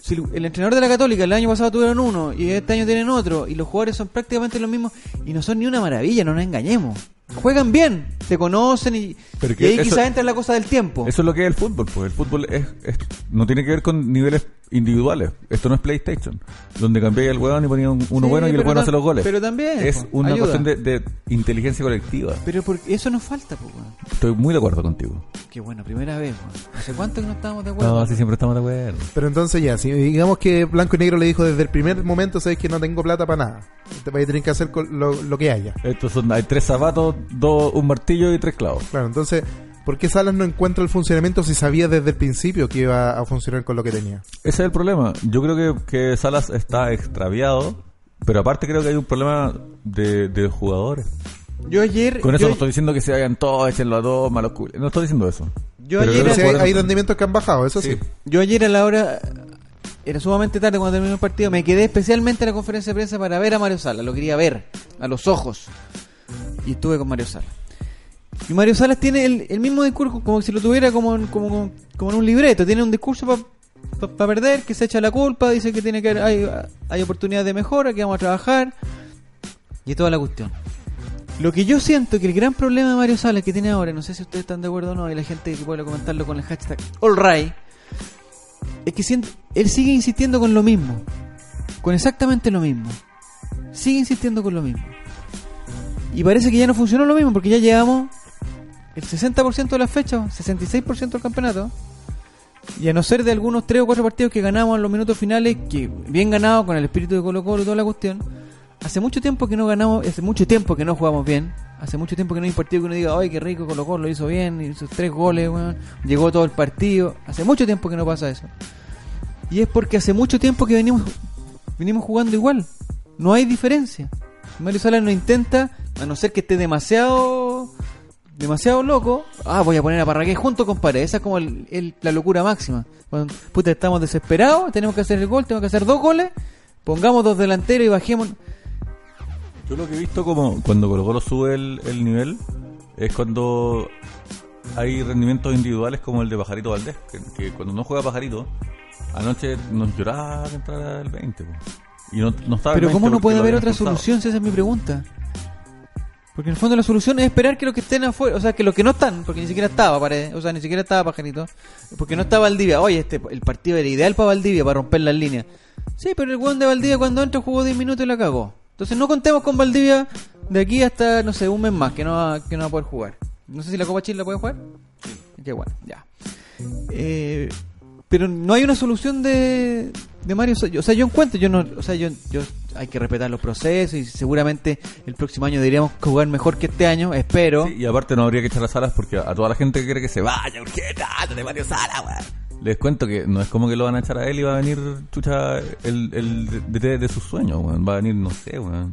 A: Si el- entrenador de la Católica el año pasado tuvieron uno y este año tienen otro y los jugadores son prácticamente los mismos y no son ni una maravilla, no nos engañemos. Juegan bien, se conocen y, ahí quizás entra la cosa del tiempo.
C: Eso es lo que es el fútbol, pues el fútbol es, es- no tiene que ver con niveles individuales. Esto no es PlayStation, donde cambiáis el hueón y ponía un- uno
A: Sí,
C: bueno y el
A: tam-
C: hace los goles.
A: pero también,
C: es
A: po,
C: una
A: ayuda.
C: cuestión de, de inteligencia colectiva.
A: Pero porque eso nos falta, weón.
C: Estoy muy de acuerdo contigo.
A: Qué bueno, primera vez, weón. ¿Hace cuánto que no estábamos de acuerdo?
C: No, sí, siempre estamos de acuerdo.
B: Pero entonces ya, si digamos que Blanco y Negro le dijo desde el primer momento, sabes que no tengo plata para nada. Te vais a tener que hacer lo, lo que haya.
C: Estos son, hay tres zapatos, dos, un martillo y tres clavos.
B: Claro, entonces, ¿por qué Salas no encuentra el funcionamiento si sabía desde el principio que iba a funcionar con lo que tenía?
C: Ese es el problema. Yo creo que, que Salas está extraviado, pero aparte creo que hay un problema de, de jugadores.
A: Yo ayer.
C: Con eso
A: yo,
C: no estoy diciendo que se vayan todos, échenlo a todos, malos culos. No estoy diciendo eso.
A: yo
C: Pero
A: ayer.
B: hay, rendimientos que han bajado, eso sí.
C: Sí.
A: Yo ayer a la hora, era sumamente tarde cuando terminó el partido, me quedé especialmente en la conferencia de prensa para ver a Mario Sala, lo quería ver, a los ojos. Y estuve con Mario Sala. Y Mario Salas tiene el, mismo discurso, como si lo tuviera como en, como, como en un libreto, tiene un discurso para perder, que se echa la culpa, dice que tiene que hay, hay oportunidades de mejora, que vamos a trabajar, y toda la cuestión. Lo que yo siento que el gran problema de Mario Salas que tiene ahora, no sé si ustedes están de acuerdo o no, y la gente que puede comentarlo con el hashtag AllRight, es que él sigue insistiendo con lo mismo, con exactamente lo mismo. Sigue insistiendo con lo mismo. Y parece que ya no funcionó lo mismo, porque ya llevamos el 60% de las fechas, 66% del campeonato. Y a no ser de algunos 3 o 4 partidos que ganamos en los minutos finales, que bien ganado con el espíritu de Colo Colo y toda la cuestión, hace mucho tiempo que no ganamos, hace mucho tiempo que no jugamos bien, hace mucho tiempo que no hay un partido que uno diga, ay, qué rico Colo Colo, lo hizo bien, hizo tres goles, weón, llegó todo el partido, hace mucho tiempo que no pasa eso. Y es porque hace mucho tiempo que venimos, venimos jugando igual, no hay diferencia. Mario Salas no intenta, a no ser que esté demasiado demasiado loco, ah, voy a poner a Parragués junto con Paredes. Esa es como el- el- la locura máxima. Cuando, puta, estamos desesperados, tenemos que hacer el gol, tenemos que hacer dos goles, pongamos dos delanteros y bajemos.
C: Yo lo que he visto como cuando Colo Colo sube el, el nivel es cuando hay rendimientos individuales como el de Pajarito Valdés, que, que cuando no juega Pajarito, anoche nos lloraba que entrara el 20. po. Y no, no estaba el
A: Pero
C: 20
A: ¿cómo no puede haber otra solución si esa es mi pregunta? Porque en el fondo la solución es esperar que los que estén afuera, o sea, que los que no están, porque ni siquiera estaba Paredes, o sea, ni siquiera estaba Pajarito, porque no está Valdivia. Oye, este el partido era ideal para Valdivia, para romper las líneas. Sí, pero el weón de Valdivia cuando entra jugó 10 minutos y la cagó. Entonces no contemos con Valdivia de aquí hasta, no sé, un mes más que no va, que no va a poder jugar. No sé si la Copa Chile la puede jugar. Qué bueno, ya. Eh, pero no hay una solución de, de Mario. O sea, yo encuentro, yo no, o sea, yo, yo hay que respetar los procesos y seguramente el próximo año deberíamos jugar mejor que este año, espero.
C: Sí, y aparte no habría que echar las alas porque a toda la gente que quiere que se vaya, urgente, de Mario Sala, weón. Les cuento que no es como que lo van a echar a él y va a venir chucha el, el de, de sus sueños, weón. Va a venir, no sé, weón.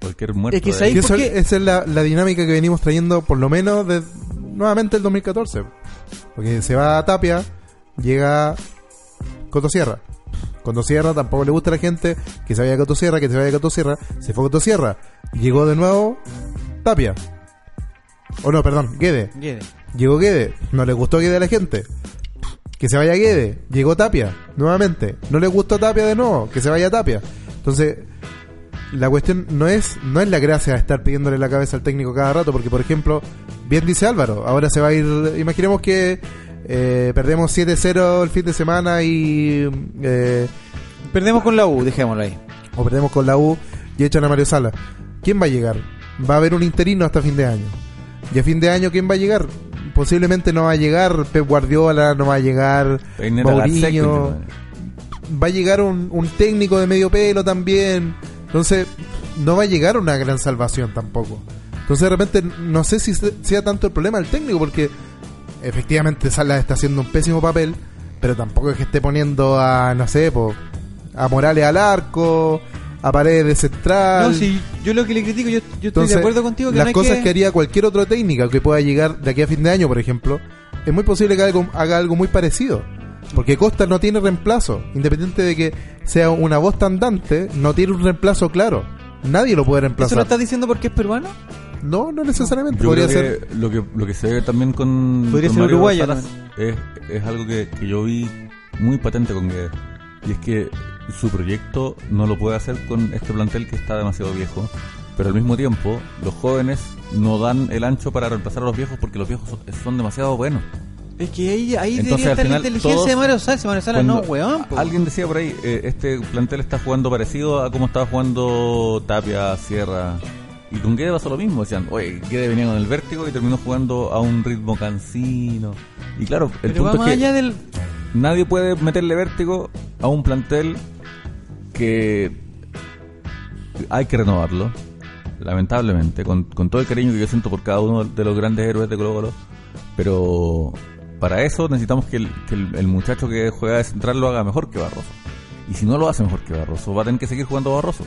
C: Cualquier muerto.
A: Es que
C: ahí.
B: eso- esa es la, la dinámica que venimos trayendo por lo menos de, nuevamente el 2014. Porque se va a Tapia, llega Cotosierra. Cotosierra tampoco le gusta a la gente que se vaya a Cotosierra, que se vaya a Cotosierra. Se fue a Cotosierra. Llegó de nuevo Tapia. O no, perdón, Guede.
A: Guede.
B: Llegó Guede. No le gustó Guede a la gente. Que se vaya Guede. Llegó Tapia. Nuevamente. No le gustó Tapia de nuevo. Que se vaya Tapia. Entonces, la cuestión no es, no es la gracia de estar pidiéndole la cabeza al técnico cada rato. Porque, por ejemplo, bien dice Álvaro. Ahora se va a ir. Imaginemos que eh, perdemos 7-0 el fin de semana y. eh,
A: Perdemos con la U, dejémoslo ahí.
B: o perdemos con la U y echan a Mario Sala. ¿Quién va a llegar? Va a haber un interino hasta fin de año. Y a fin de año, ¿quién va a llegar? Posiblemente no va a llegar Pep Guardiola, no va a llegar Mourinho, va a llegar un, un técnico de medio pelo también. Entonces, no va a llegar una gran salvación tampoco. Entonces de repente no sé si se- sea tanto el problema del técnico, porque efectivamente Salas está haciendo un pésimo papel, pero tampoco es que esté poniendo a, no sé, po, a Morales al arco, a Paredes de central.
A: No, sí, yo lo que le critico, yo, yo estoy
B: Entonces,
A: de acuerdo contigo que
B: las
A: no hay
B: cosas
A: que...
B: que... haría cualquier otro técnica que pueda llegar de aquí a fin de año, por ejemplo, es muy posible que haga algo, haga algo muy parecido. Porque Costa no tiene reemplazo. Independiente de que sea una voz andante, no tiene un reemplazo claro. Nadie lo puede
A: ¿Eso lo
B: reemplazar.
A: estás diciendo porque es peruano?
B: No, no necesariamente.
C: Yo
B: Podría
C: creo
B: ser.
C: que lo que lo que se ve también con,
A: Podría
C: con
A: ser
C: Salas es, es algo que, que yo vi muy patente con Guedes. Y es que su proyecto no lo puede hacer con este plantel que está demasiado viejo. Pero al mismo tiempo, los jóvenes no dan el ancho para reemplazar a los viejos porque los viejos son, son demasiado buenos.
A: Es que ahí, ahí
C: Entonces,
A: estar la
C: final,
A: inteligencia
C: todos-
A: de Mario Salas. Mario Salas no, weón. po.
C: Alguien decía por ahí, eh, este plantel está jugando parecido a como estaba jugando Tapia, Sierra. Y con Guede pasó lo mismo. Decían, oye, Guede venía con el vértigo y terminó jugando a un ritmo cansino. Y claro, el
A: Pero
C: punto es que
A: allá del...
C: nadie puede meterle vértigo a un plantel que hay que renovarlo. Lamentablemente, con, con todo el cariño que yo siento por cada uno de los grandes héroes de Colo Colo. Pero para eso necesitamos que, el, que el, el muchacho que juega de central lo haga mejor que Barroso. Y si no lo hace mejor que Barroso, va a tener que seguir jugando Barroso.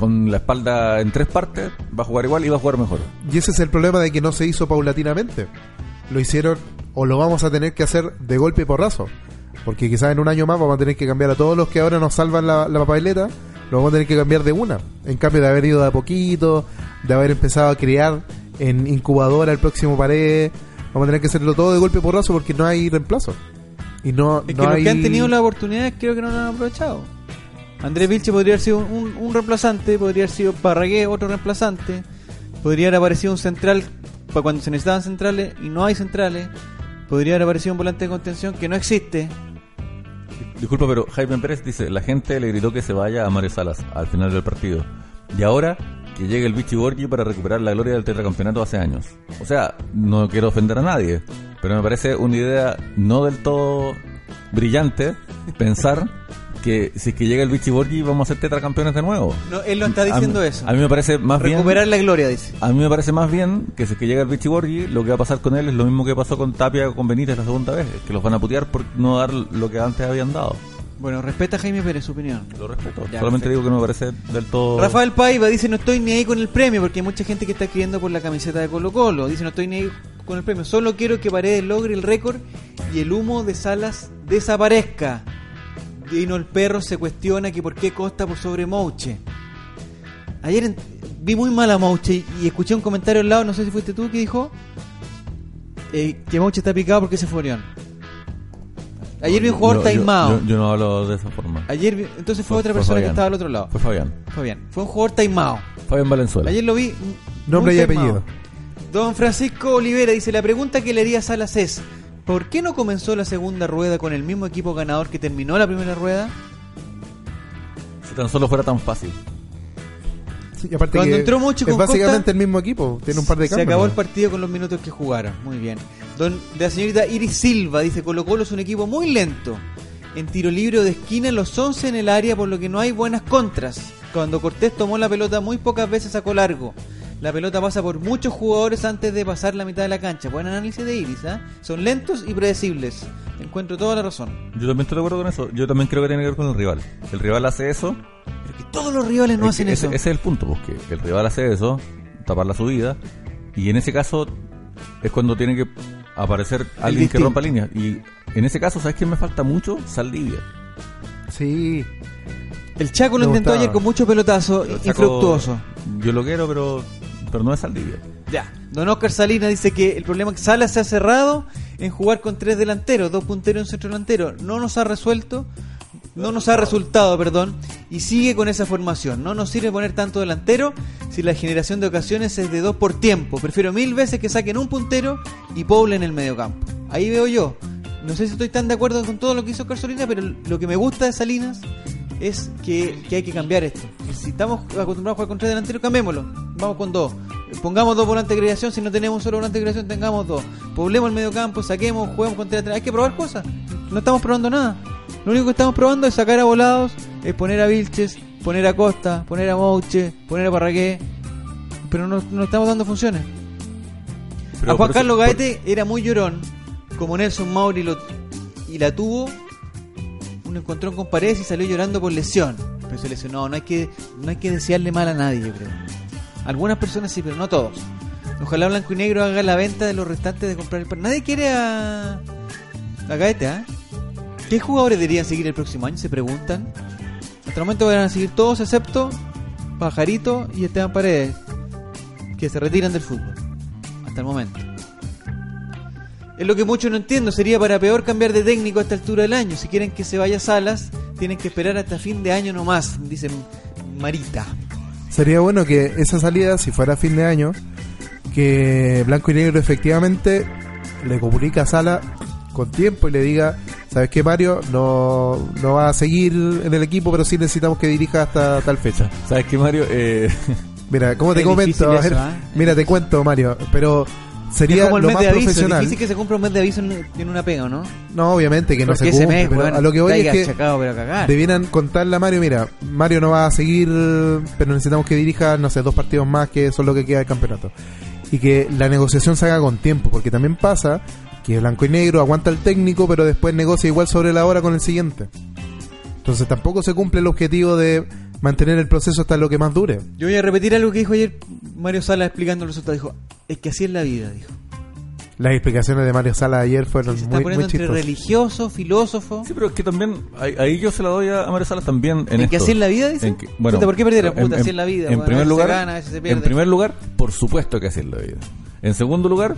C: Con la espalda en tres partes, va a jugar igual y va a jugar mejor.
B: Y ese es el problema de que no se hizo paulatinamente. Lo hicieron o lo vamos a tener que hacer de golpe y porrazo. Porque quizás en un año más vamos a tener que cambiar a todos los que ahora nos salvan la, la papeleta. Lo vamos a tener que cambiar de una. En cambio de haber ido de a poquito, de haber empezado a crear en incubadora el próximo pared. Vamos a tener que hacerlo todo de golpe y porrazo porque no hay reemplazo. Y no,
A: Es
B: no
A: que los
B: hay...
A: que han tenido las oportunidades creo que no lo han aprovechado. Andrés Vilche podría haber sido un, reemplazante, podría haber sido Parragué otro reemplazante, podría haber aparecido un central para cuando se necesitaban centrales y no hay centrales, podría haber aparecido un volante de contención que no existe.
C: Disculpa, pero Jaime Pérez dice, la gente le gritó que se vaya a Mario Salas al final del partido. Y ahora que llegue el Vichy Borgi para recuperar la gloria del tetracampeonato hace años. O sea, no quiero ofender a nadie, pero me parece una idea no del todo brillante pensar que si es que llega el Vichy Borgi vamos a ser tetracampeones de nuevo.
A: No, él lo está diciendo
C: a,
A: eso.
C: A mí me parece más bien...
A: Recuperar la gloria, dice.
C: A mí me parece más bien que si es que llega el Vichy Borghi, lo que va a pasar con él es lo mismo que pasó con Tapia o con Benítez la segunda vez, que los van a putear por no dar lo que antes habían dado.
A: Bueno, respeta a Jaime Pérez su opinión.
C: Lo respeto.
A: Ya,
C: Solamente
A: perfecto.
C: digo que no me parece del todo...
A: Rafael Paiva dice no estoy ni ahí con el premio porque hay mucha gente que está escribiendo por la camiseta de Colo Colo. Dice no estoy ni ahí con el premio, solo quiero que Paredes logre el récord y el humo de Salas desaparezca. Dino el perro se cuestiona que por qué Costa por sobre Mouche. Ayer en- vi muy mal a Mouche y, y escuché un comentario al lado, no sé si fuiste tú que dijo eh, que Mouche está picado porque se fue Orión. Ayer vi un jugador taimado.
C: Yo, yo no hablo de esa forma.
A: Ayer vi- entonces fue,
C: Fue-
A: otra
C: fue
A: persona que estaba al otro lado.
C: Fue Fabián.
A: Fabián. Fue un jugador taimado.
C: Fabián Valenzuela.
A: Ayer lo vi.
B: Nombre y apellido.
A: Don Francisco Olivera dice: La pregunta que le haría a Salas es: ¿Por qué no comenzó la segunda rueda con el mismo equipo ganador que terminó la primera rueda?
C: Si tan solo fuera tan fácil.
B: Sí, y aparte
A: Cuando
B: que
A: entró Mocho
B: es
A: con
B: básicamente
A: Costa,
B: el mismo equipo. Tiene un par de
A: Se
B: cambios.
A: acabó el partido con los minutos que jugaron. Muy bien. Don, de la señorita Iris Silva dice: Colo Colo es un equipo muy lento. En tiro libre o de esquina, los 11 en el área, por lo que no hay buenas contras. Cuando Cortés tomó la pelota, muy pocas veces sacó largo. La pelota pasa por muchos jugadores antes de pasar la mitad de la cancha. Buen análisis de Iris, ¿ah? Son lentos y predecibles. Encuentro toda la razón.
C: Yo también estoy de acuerdo con eso. Yo también creo que tiene que ver con el rival. El rival hace eso,
A: Pero que todos los rivales no
C: es
A: hacen
C: ese,
A: eso.
C: ese es el punto, porque el rival hace eso, tapar la subida, y en ese caso es cuando tiene que aparecer alguien que rompa líneas. Y en ese caso, ¿sabes quién me falta mucho? Saldivia.
B: Sí.
A: El Chaco lo
B: Me
A: intentó
B: gustaba.
A: ayer con mucho pelotazo infructuoso.
C: Yo lo quiero, pero, pero no es Saldivia.
A: Ya. Don Oscar Salinas dice que el problema es que Salas se ha cerrado en jugar con tres delanteros, dos punteros y un centro delantero. No nos ha resuelto, no nos ha resultado, perdón, y sigue con esa formación. No nos sirve poner tanto delantero si la generación de ocasiones es de dos por tiempo. Prefiero mil veces que saquen un puntero y poblen el mediocampo. Ahí veo yo. No sé si estoy tan de acuerdo con todo lo que hizo Oscar Salinas, pero lo que me gusta de Salinas es que, que hay que cambiar esto. Si estamos acostumbrados a jugar con tres delanteros, cambiémoslo. Vamos con dos. Pongamos dos volantes de creación. Si no tenemos un solo volante de creación, tengamos dos. Poblemos el medio campo, saquemos, juguemos con tres. Hay que probar cosas. No estamos probando nada. Lo único que estamos probando es sacar a volados, es poner a Vilches, poner a Costa, poner a Mouche, poner a Parragué. pero no, no estamos dando funciones.
C: Pero
A: a Juan Carlos
C: por-
A: Gaete era muy llorón, como Nelson Mauri lo, y la tuvo, un encontrón con Paredes y salió llorando por lesión. Pero se lesionó, no hay que, no hay que desearle mal a nadie, yo creo. Algunas personas sí, pero no todos. Ojalá Blanco y Negro haga la venta de los restantes de comprar el par- Nadie quiere a, a Gaete, ¿ah? ¿Qué jugadores deberían seguir el próximo año? Se preguntan. Hasta el momento van a seguir todos excepto Pajarito y Esteban Paredes, que se retiran del fútbol. Hasta el momento. Es lo que muchos no entiendo. Sería para peor cambiar de técnico a esta altura del año. Si quieren que se vaya Salas, tienen que esperar hasta fin de año nomás, dice Marita.
B: Sería bueno que esa salida, si fuera fin de año, que Blanco y Negro efectivamente le comunica a Sala con tiempo y le diga, ¿sabes qué Mario? No, no va a seguir en el equipo, pero sí necesitamos que dirija hasta tal fecha.
C: ¿Sabes qué, Mario? Eh,
B: Mira, ¿cómo te
A: Es
B: comento?
A: eso, ¿ah?
B: Mira, te cuento, Mario, pero sería
A: es como el
B: lo
A: mes
B: más
A: de aviso. Es
B: profesional.
A: difícil que se cumpla un mes de aviso en, en una pega, ¿o ¿no?
B: No, obviamente que no
A: Porque
B: se
A: ese
B: cumple,
A: mes,
B: pero
A: weón,
B: a lo que voy es que
A: achacado, pero a cagar.
B: debieran contarle a Mario, mira, Mario no va a seguir, pero necesitamos que dirija, no sé, dos partidos más que son lo que queda del campeonato. Y que la negociación se haga con tiempo, porque también pasa que Blanco y Negro aguanta el técnico, pero después negocia igual sobre la hora con el siguiente. Entonces tampoco se cumple el objetivo de mantener el proceso hasta lo que más dure.
A: Yo voy a repetir algo que dijo ayer Mario Sala explicando el resultado. Dijo, es que así es la vida, dijo.
B: Las explicaciones de Mario Sala ayer fueron
A: Se está
B: muy,
A: poniendo
B: muy
A: entre religioso, filósofo.
C: sí, pero es que también, ahí, ahí yo se la doy a, Mario Salas también en
A: ¿En que así es la vida, dice?
C: En que- bueno,
A: Puta, ¿por qué perdieron?
C: en-
A: Puta,
C: en-
A: así es la vida.
C: En
A: bueno, a
C: primer lugar,
A: gana,
C: en primer lugar, por supuesto que así es la vida. En segundo lugar,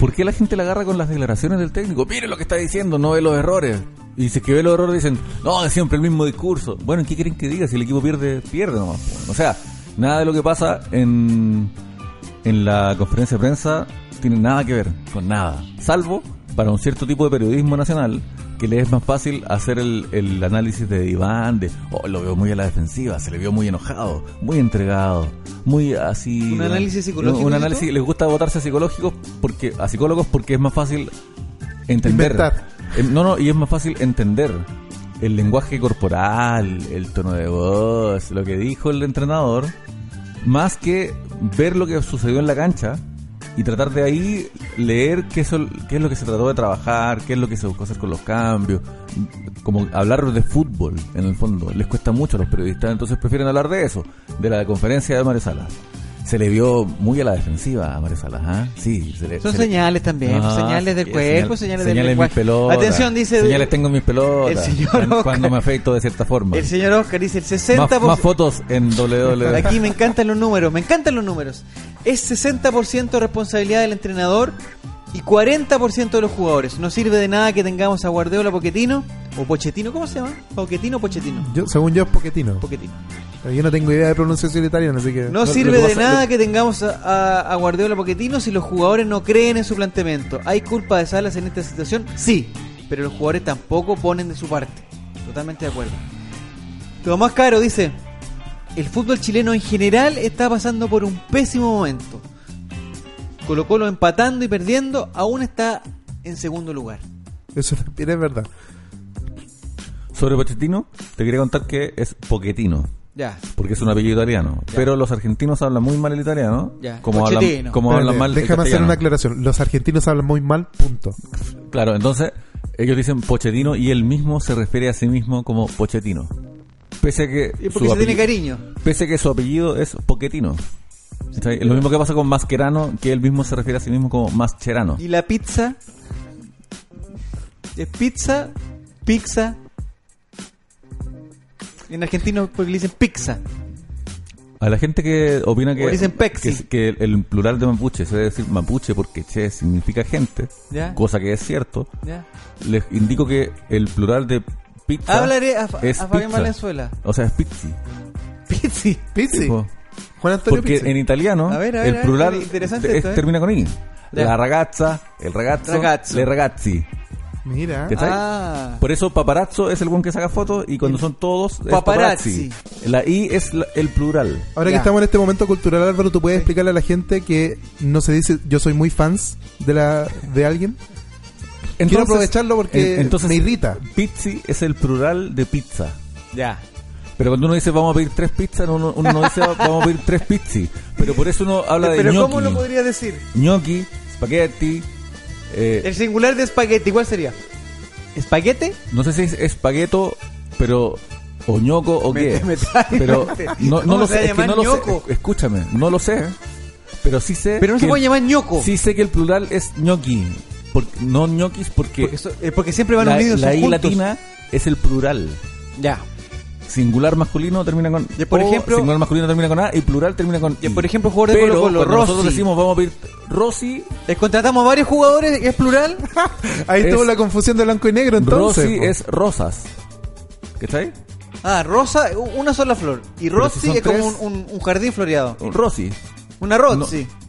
C: ¿por qué la gente la agarra con las declaraciones del técnico? Mire lo que está diciendo, no ve los errores. Y si es que ve los errores dicen, no, es siempre el mismo discurso. Bueno, ¿qué quieren que diga? Si el equipo pierde, pierde nomás. O sea, nada de lo que pasa en, en la conferencia de prensa tiene nada que ver con nada. Salvo para un cierto tipo de periodismo nacional que le es más fácil hacer el, el análisis de Iván, de, oh, lo veo muy a la defensiva, se le vio muy enojado, muy entregado, muy así...
A: ¿Un análisis psicológico,
C: Un, análisis, les gusta votarse a psicólogicos porque, a psicólogos porque es más fácil entender.
B: Inventar.
C: Eh, No, no, y es más fácil entender el lenguaje corporal, el tono de voz, lo que dijo el entrenador, más que ver lo que sucedió en la cancha y tratar de ahí leer qué, qué es lo que se trató de trabajar, qué es lo que se buscó hacer con los cambios, como hablar de fútbol en el fondo. Les cuesta mucho a los periodistas, entonces prefieren hablar de eso, de la conferencia de Mario Salas. Se le vio muy a la defensiva a Mario Salas, ¿ah? Sí, se le-
A: Son
C: se le-
A: señales también,
C: Ah,
A: señales del cuerpo,
C: señal-
A: señales, del
C: señales mis
A: lenguaje.
C: pelotas.
A: Atención, dice
C: Señales tengo en mis pelotas.
A: el señor
C: cuando,
A: Oscar.
C: cuando me afecto de cierta forma.
A: el señor Oscar dice el 60%.
C: más, más fotos en WWE.
A: Aquí me encantan los números, me encantan los números. Es 60% responsabilidad del entrenador y 40% de los jugadores. No sirve de nada que tengamos a Guardiola, Poquetino o Pochettino, ¿cómo se llama? Poquetino o Pochettino.
B: Yo, según yo es Poquetino.
A: Poquetino.
B: Yo no tengo idea de pronunciación italiana, así que...
A: No sirve de
C: pasa-
A: nada
C: lo-
A: que tengamos a, a- a Guardiola Poquetino si los jugadores no creen en su planteamiento. ¿Hay culpa de Salas en esta situación? Sí, pero los jugadores tampoco ponen de su parte. Totalmente de acuerdo. Tomás Caro dice, el fútbol chileno en general está pasando por un pésimo momento. Colo Colo empatando y perdiendo, aún está en segundo lugar.
B: Eso también es verdad.
C: Sobre Pochettino, te quería contar que es Pochettino.
A: Ya.
C: Porque es un apellido italiano.
A: Ya.
C: Pero los argentinos hablan muy mal el italiano.
A: Ya.
C: Como hablan,
A: Pochettino.
C: como
B: Espérate,
C: hablan mal el
B: déjame hacer
C: castellano.
B: una aclaración. Los argentinos hablan muy mal, punto.
C: Claro, entonces ellos dicen Pochettino y él mismo se refiere a sí mismo como Pochettino. Pese a que
A: Y porque
C: su
A: se tiene
C: apellido-
A: cariño.
C: Pese a que su apellido es Pochettino. Lo mismo que pasa con Mascherano, que él mismo se refiere a sí mismo como Mascherano.
A: Y la pizza es pizza, pizza. En argentino porque le dicen pizza.
C: A la gente que opina que,
A: dicen
C: que, que el plural de mapuche se debe decir mapuche porque che significa gente,
A: ¿Ya?
C: cosa que es cierto,
A: ¿Ya?
C: les indico que el plural de pizza
A: Hablaré a, Fa-
C: es
A: a Fabián
C: pizza.
A: Valenzuela.
C: O sea, es pizzi.
A: Pizzi.
B: Pizzi.
C: Tipo,
B: Juan Antonio
C: Porque
B: Pizzi.
C: en italiano
A: A ver, a ver,
C: el plural
A: interesante
C: es-
A: esto, ¿eh?
C: termina con i. La ragazza, el ragazzo,
A: Ragazzo.
C: le ragazzi.
B: Mira.
A: Ah.
C: Por eso paparazzo es el buen que saca fotos y cuando son todos es
A: Paparazzi.
C: paparazzi. La i es la- el plural.
B: Ahora
A: Ya.
B: que estamos en este momento cultural, Álvaro, ¿tú puedes explicarle a la gente que no se dice yo soy muy fans de la de alguien? Quiero aprovecharlo porque
C: en- entonces,
B: me irrita.
C: Pizzi es el plural de pizza.
A: Ya.
C: Pero cuando uno dice vamos a pedir tres pizzas, uno, uno no dice vamos a pedir tres pizzi. Pero por eso uno habla de
A: Pero
C: gnocchi.
A: ¿cómo lo podría decir?
C: Gnocchi, spaghetti. eh,
A: El singular de espagueti, ¿cuál sería? ¿Espaguete?
C: no sé si es espagueto, pero. O ñoco o qué. pero no,
A: ¿Cómo
C: no lo sé. Es que no lo
A: ñoco?
C: sé. Escúchame, no lo sé. Pero sí sé.
A: Pero no se puede
C: el-
A: llamar ñoco.
C: Sí sé que el plural es ñoqui. Porque, no ñoquis porque,
A: Porque, so- eh, porque siempre van
C: la,
A: unidos
C: la I
A: juntos.
C: latina es el plural.
A: Ya.
C: Singular masculino termina con
A: Y por
C: O,
A: ejemplo-
C: singular masculino termina con A y plural termina con
A: Y
C: I.
A: por ejemplo, jugador de
C: Pero
A: Colo-Colo,
C: cuando nosotros
A: Rossi.
C: decimos vamos a pedir Rossi,
A: Les contratamos varios jugadores, es plural.
B: Ahí
C: Es-
B: estuvo la confusión de blanco y negro entonces.
C: Rossi
B: po.
C: es rosas. ¿Cachai?
A: Ah, rosa, una sola flor. Y Rossi
C: si
A: es como un, un- un jardín floreado.
C: Un Rossi,
A: Una Rossi.
C: no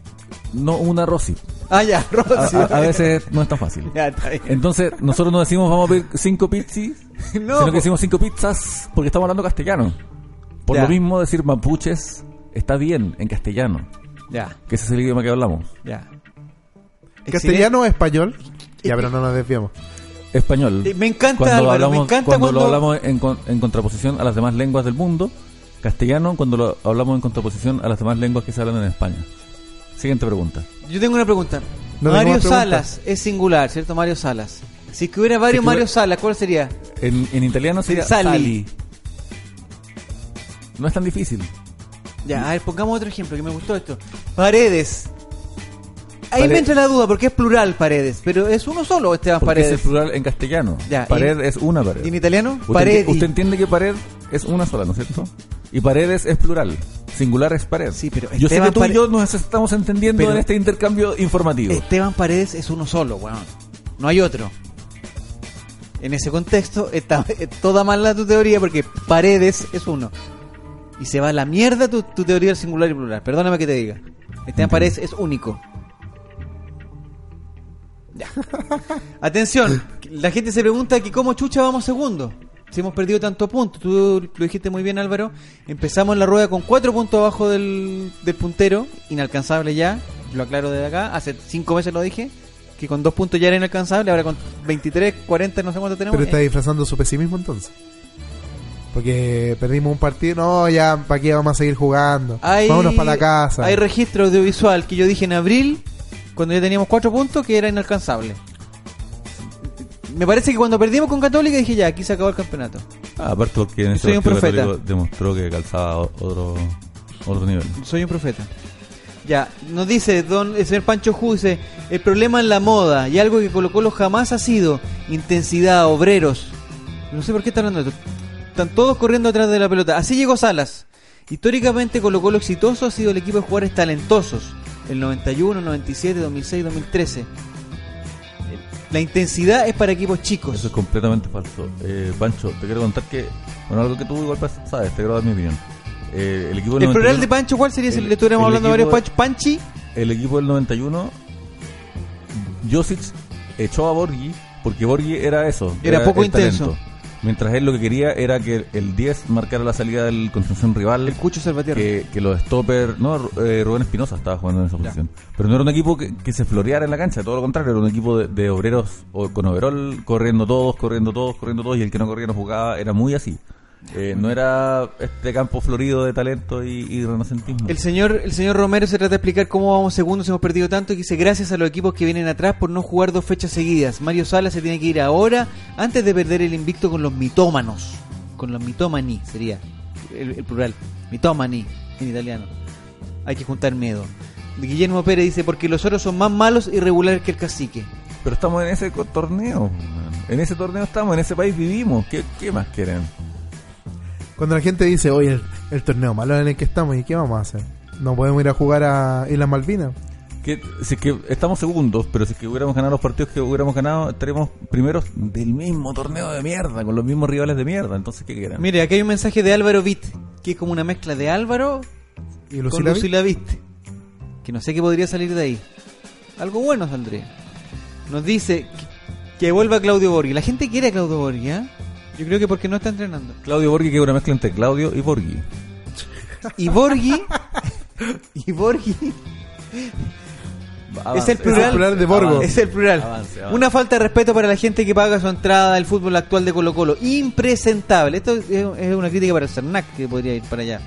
C: una Rossi.
A: Ah, ya,
C: A,
A: Rossi.
C: a- a veces no es tan fácil.
A: Ya, está bien.
C: Entonces, nosotros no decimos vamos a pedir cinco pizzis,
A: No,
C: sino que decimos cinco pizzas porque estamos hablando castellano. Por
A: Ya.
C: lo mismo, decir mapuches está bien en castellano,
A: Ya,
C: que ese es el idioma que hablamos.
A: ya.
B: ¿Castellano o español? Ya, pero no nos desviamos.
C: Español.
A: Eh, me encanta,
C: cuando
A: Álvaro,
C: hablamos,
A: me encanta
C: cuando,
A: cuando-
C: lo hablamos en, en contraposición a las demás lenguas del mundo. Castellano cuando lo hablamos en contraposición a las demás lenguas que se hablan en España. Siguiente pregunta.
A: Yo tengo una pregunta.
B: No
A: Mario. Salas es singular, ¿cierto? Mario Salas. Si que hubiera varios
C: Si que
A: Mario
C: hubiera-
A: Salas, ¿cuál sería?
C: En, en italiano sería
A: Sali.
C: Sali. No es tan difícil.
A: Ya, a ver, pongamos otro ejemplo que me gustó esto. Paredes. Ahí me entra la duda porque es plural Paredes, pero es uno solo Esteban
C: Porque es
A: Paredes.
C: plural en castellano.
A: Ya,
C: pared es una pared.
A: ¿Y en italiano?
C: Usted,
A: Paredi.
C: usted entiende que pared es una sola, ¿no es cierto? Y paredes es plural. Singular es pared.
A: Sí, pero
C: yo sé que tú y yo nos estamos entendiendo en este intercambio informativo.
A: Esteban Paredes es uno solo, weón. No hay otro. En ese contexto está eh, toda mala tu teoría porque Paredes es uno. Y se va a la mierda tu, tu teoría del singular y plural. Perdóname que te diga. Esteban Paredes es único. Ya. Atención, la gente se pregunta que cómo chucha vamos segundo. Si hemos perdido tanto punto. Tú lo dijiste muy bien, Álvaro. Empezamos la rueda con cuatro puntos abajo del, del puntero, inalcanzable ya. Lo aclaro desde acá. Hace cinco meses lo dije. Que con dos puntos ya era inalcanzable. Ahora con 23, 40, no sé cuánto tenemos.
B: Pero está
A: eh,
B: disfrazando su pesimismo entonces. Porque perdimos un partido. No, ya, ¿para qué vamos a seguir jugando?
A: hay,
B: Vámonos para la casa.
A: Hay registro audiovisual que yo dije en abril, cuando ya teníamos cuatro puntos, que era inalcanzable. Me parece que cuando perdimos con Católica dije ya, aquí se acabó el campeonato.
C: Ah, aparte porque en ese
A: soy un profeta.
C: Demostró que calzaba otro, otro nivel.
A: Soy un profeta. Ya, nos dice don el señor Pancho Ju, dice, el problema en la moda y algo que Colo Colo jamás ha sido, intensidad, obreros. No sé por qué está hablando de esto. Están todos corriendo atrás de la pelota. Así llegó Salas. Históricamente Colo Colo exitoso ha sido el equipo de jugadores talentosos. El 91, 97, 2006, 2013. La intensidad es para equipos chicos.
C: Eso es completamente falso. Eh, Pancho, te quiero contar que, bueno, algo que tú igual sabes, te quiero dar mi opinión. Eh, el equipo del
A: el plural
C: 91
A: de Pancho, ¿cuál sería si le estuviéramos hablando varios Pancho? Panchi.
C: el equipo del 91, Josic echó a Borghi porque Borghi era eso.
A: Era poco intenso.
C: talento. Mientras él lo que quería era que el 10 marcara la salida del contención rival.
A: El Cucho Salvatierra.
C: que, que los stopper no eh, Rubén Espinosa estaba jugando en esa posición pero no era un equipo que, que se floreara en la cancha todo lo contrario era un equipo de, de obreros o- con overall corriendo todos corriendo todos corriendo todos y el que no corría no jugaba era muy así Eh, no era este campo florido de talento y, y renacentismo
A: El señor, el señor Romero se trata de explicar cómo vamos segundos, hemos perdido tanto, y dice gracias a los equipos que vienen atrás por no jugar dos fechas seguidas. Mario Sala se tiene que ir ahora antes de perder el invicto con los mitómanos. Con los mitomani sería el, el plural. Mitomani en italiano. Hay que juntar miedo. Guillermo Pérez dice porque los oros son más malos y regulares que el cacique.
C: pero estamos en ese torneo en ese torneo estamos en ese país vivimos ¿qué, qué más quieren?
B: Cuando la gente dice, oye, el, el torneo malo en el que estamos, ¿y qué vamos a hacer? No podemos ir a jugar a Islas Malvinas.
C: Que, si es que estamos segundos, pero si es que hubiéramos ganado los partidos que hubiéramos ganado, estaríamos primeros del mismo torneo de mierda, con los mismos rivales de mierda. Entonces, ¿qué quieren?
A: Mire, aquí hay un mensaje de Álvaro Vitt, que es como una mezcla de Álvaro
B: ¿Y
A: con
B: Lucila?
A: Lucila Viste. Que no sé qué podría salir de ahí. Algo bueno saldría. Nos dice que, que vuelva Claudio Borghi. La gente quiere a Claudio Borghi, ¿ah? Yo creo que porque no está entrenando.
C: Claudio Borghi, que es una mezcla entre Claudio y Borghi.
A: Y Borghi. y Borghi.
C: Avance.
A: Es el plural.
B: Es el plural de Borgo.
A: Es el plural.
C: Avance, avance.
A: Una falta de respeto para la gente que paga su entrada al fútbol actual de Colo Colo. Impresentable. Esto es una crítica para Cernac que podría ir para allá.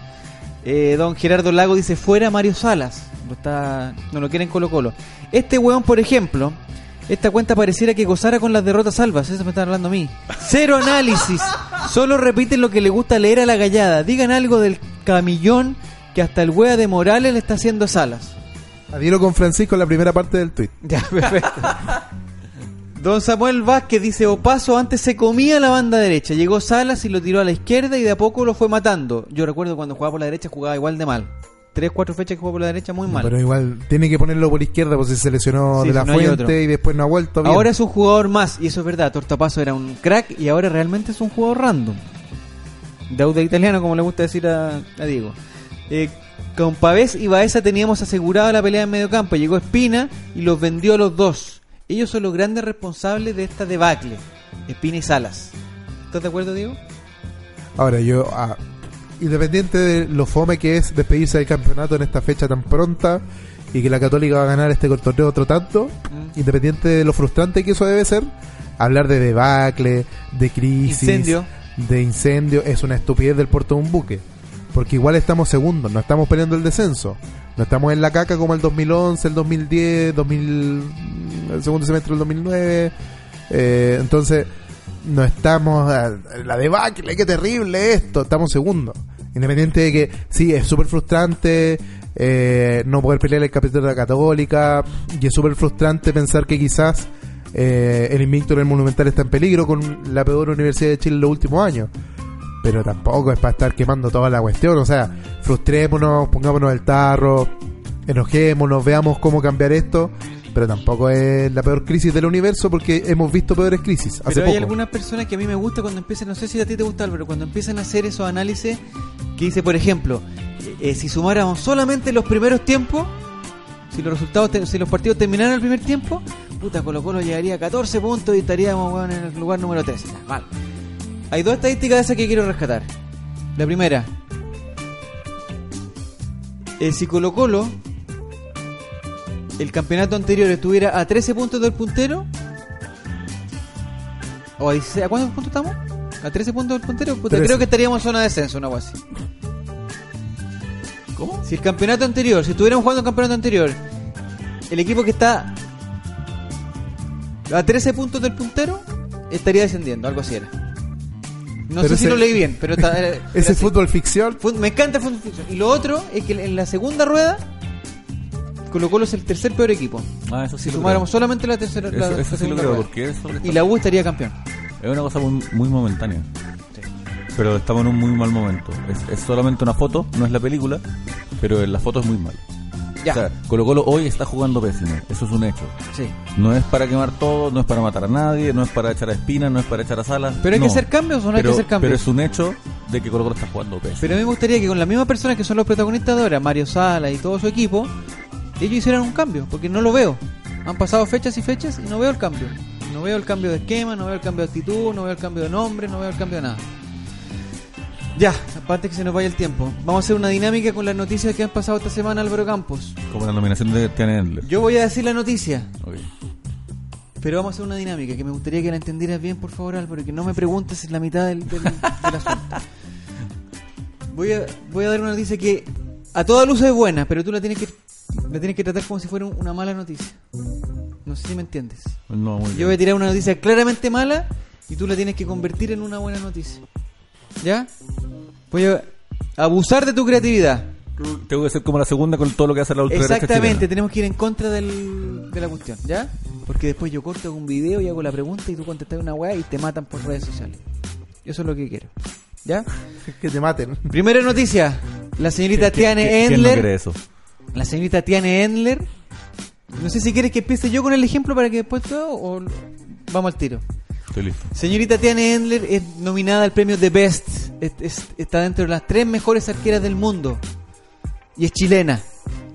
A: Eh, don Gerardo Lago dice fuera Mario Salas. Lo está, no lo quieren Colo Colo. Este weón, por ejemplo, esta cuenta pareciera que gozara con las derrotas salvas. Eso me está hablando a mí. Cero análisis. Solo repiten lo que le gusta leer a la gallada. Digan algo del camillón que hasta el wea de Morales le está haciendo a Salas.
B: Adhiero con Francisco en la primera parte del tweet.
A: Ya, perfecto. Don Samuel Vázquez dice, Opaso antes se comía la banda derecha, llegó Salas y lo tiró a la izquierda y de a poco lo fue matando. Yo recuerdo cuando jugaba por la derecha jugaba igual de mal. Tres, cuatro fechas que jugó por la derecha muy mal.
B: Pero igual tiene que ponerlo por izquierda porque se lesionó
A: Sí,
B: de la
A: no
B: fuente y después no ha vuelto bien.
A: Ahora es un jugador más, y eso es verdad, Tortapaso era un crack y ahora realmente es un jugador random. Deuda italiano, como le gusta decir a, a Diego. Eh, con Pavés y Baeza teníamos asegurada la pelea en medio campo. Llegó Espina y los vendió a los dos. Ellos son los grandes responsables de esta debacle. Espina y Salas. ¿Estás de acuerdo, Diego?
B: Ahora yo, ah, independiente de lo fome que es despedirse del campeonato en esta fecha tan pronta y que la Católica va a ganar este torneo otro tanto,
A: Mm.
B: independiente de lo frustrante que eso debe ser, hablar de debacle, de crisis,
A: Incendio.
B: de incendio, es una estupidez del puerto de un buque. Porque igual estamos segundos, no estamos peleando el descenso. No estamos en la caca como el 2011, el 2010, 2000, el segundo semestre del 2009. Eh, entonces, no estamos. ah, La debacle, qué terrible esto. Estamos segundos. Independiente de que, sí, es súper frustrante eh, no poder pelear el capítulo de la Católica. Y es súper frustrante pensar que quizás eh, el invicto en el Monumental está en peligro con la peor Universidad de Chile en los últimos años. Pero tampoco es para estar quemando toda la cuestión. O sea, frustrémonos, pongámonos el tarro, enojémonos, veamos cómo cambiar esto. Pero tampoco es la peor crisis del universo porque hemos visto peores crisis. Hace
A: Pero hay
B: poco.
A: algunas personas que a mí me gusta cuando empiezan, no sé si a ti te gusta, pero cuando empiezan a hacer esos análisis, que dice, por ejemplo, eh, eh, si sumáramos solamente los primeros tiempos, si los resultados, si los partidos terminaran el primer tiempo, puta, Colo Colo llegaría a 14 puntos y estaríamos en el lugar número 13. Ya, Mal. Hay dos estadísticas de esas que quiero rescatar. La primera, eh, si Colo Colo el campeonato anterior estuviera a 13 puntos del puntero, o a 16, ¿a cuántos puntos estamos? ¿A 13 puntos del puntero? Puta,
B: 13.
A: creo que estaríamos en zona de descenso, una cosa así.
C: ¿Cómo?
A: Si el campeonato anterior, si estuviéramos jugando el campeonato anterior, el equipo que está a 13 puntos del puntero estaría descendiendo, algo así era. No
B: Pero
A: sé si lo leí bien, pero está, era-
B: Ese fútbol ficción.
A: Me encanta el fútbol ficción. Y lo otro es que en la segunda rueda, Colo Colo es el tercer peor equipo.
C: Ah, eso sí
A: Si
C: lo
A: sumáramos
C: creo.
A: solamente la tercera la,
C: Eso,
A: la
C: eso sí lo creo,
A: rueda.
C: porque eso
A: Y la U estaría campeón.
C: es una cosa muy, muy momentánea. Pero estamos en un muy mal momento. Es, es solamente una foto, no es la película, pero en la foto es muy mal.
A: Ya.
C: O sea, Colo Colo hoy está jugando pésimo, eso es un hecho.
A: sí.
C: No es para quemar todo, no es para matar a nadie, no es para echar a Espina, no es para echar a Salas.
A: Pero hay
C: no.
A: que hacer cambios o no hay que hacer cambios.
C: Pero es un hecho de que Colo Colo está jugando pésimo.
A: Pero a mí me gustaría que con las mismas personas que son los protagonistas de ahora, Mario Sala y todo su equipo, ellos hicieran un cambio, porque no lo veo. Han pasado fechas y fechas y no veo el cambio. No veo el cambio de esquema, no veo el cambio de actitud, no veo el cambio de nombre, no veo el cambio de nada. Ya, aparte que se nos vaya el tiempo. Vamos a hacer una dinámica con las noticias que han pasado esta semana Álvaro Campos.
C: Como la nominación de Tiana Endler.
A: Yo voy a decir la noticia,
C: Ok.
A: pero vamos a hacer una dinámica que me gustaría que la entendieras bien, por favor, Álvaro, que no me preguntes en la mitad del, del, del asunto. Voy a, voy a dar una noticia que a toda luz es buena, pero tú la tienes que la tienes que tratar como si fuera un- una mala noticia. No sé si me entiendes.
C: No, muy
A: Yo
C: bien.
A: voy a tirar una noticia claramente mala y tú la tienes que convertir en una buena noticia. ¿Ya? Voy a abusar de tu creatividad.
C: Tengo que ser como la segunda con todo lo que hace la ultraderecha
A: Exactamente,
C: chilena.
A: tenemos que ir en contra del, de la cuestión, ¿ya? Porque después yo corto un video y hago la pregunta y tú contestas una weá y te matan por redes sociales. Eso es lo que quiero. ¿Ya?
B: Que te maten.
A: Primera noticia. La señorita
C: ¿Qui-
A: Tiane
C: qui- ¿Quién no
A: Endler.
C: quiere eso?
A: La señorita Tiane Endler. No sé si quieres que empiece yo con el ejemplo para que después todo o vamos al tiro.
C: Estoy listo.
A: Señorita Tiane Endler es nominada al premio The Best. Es- es- está dentro de las tres mejores arqueras del mundo. Y es chilena.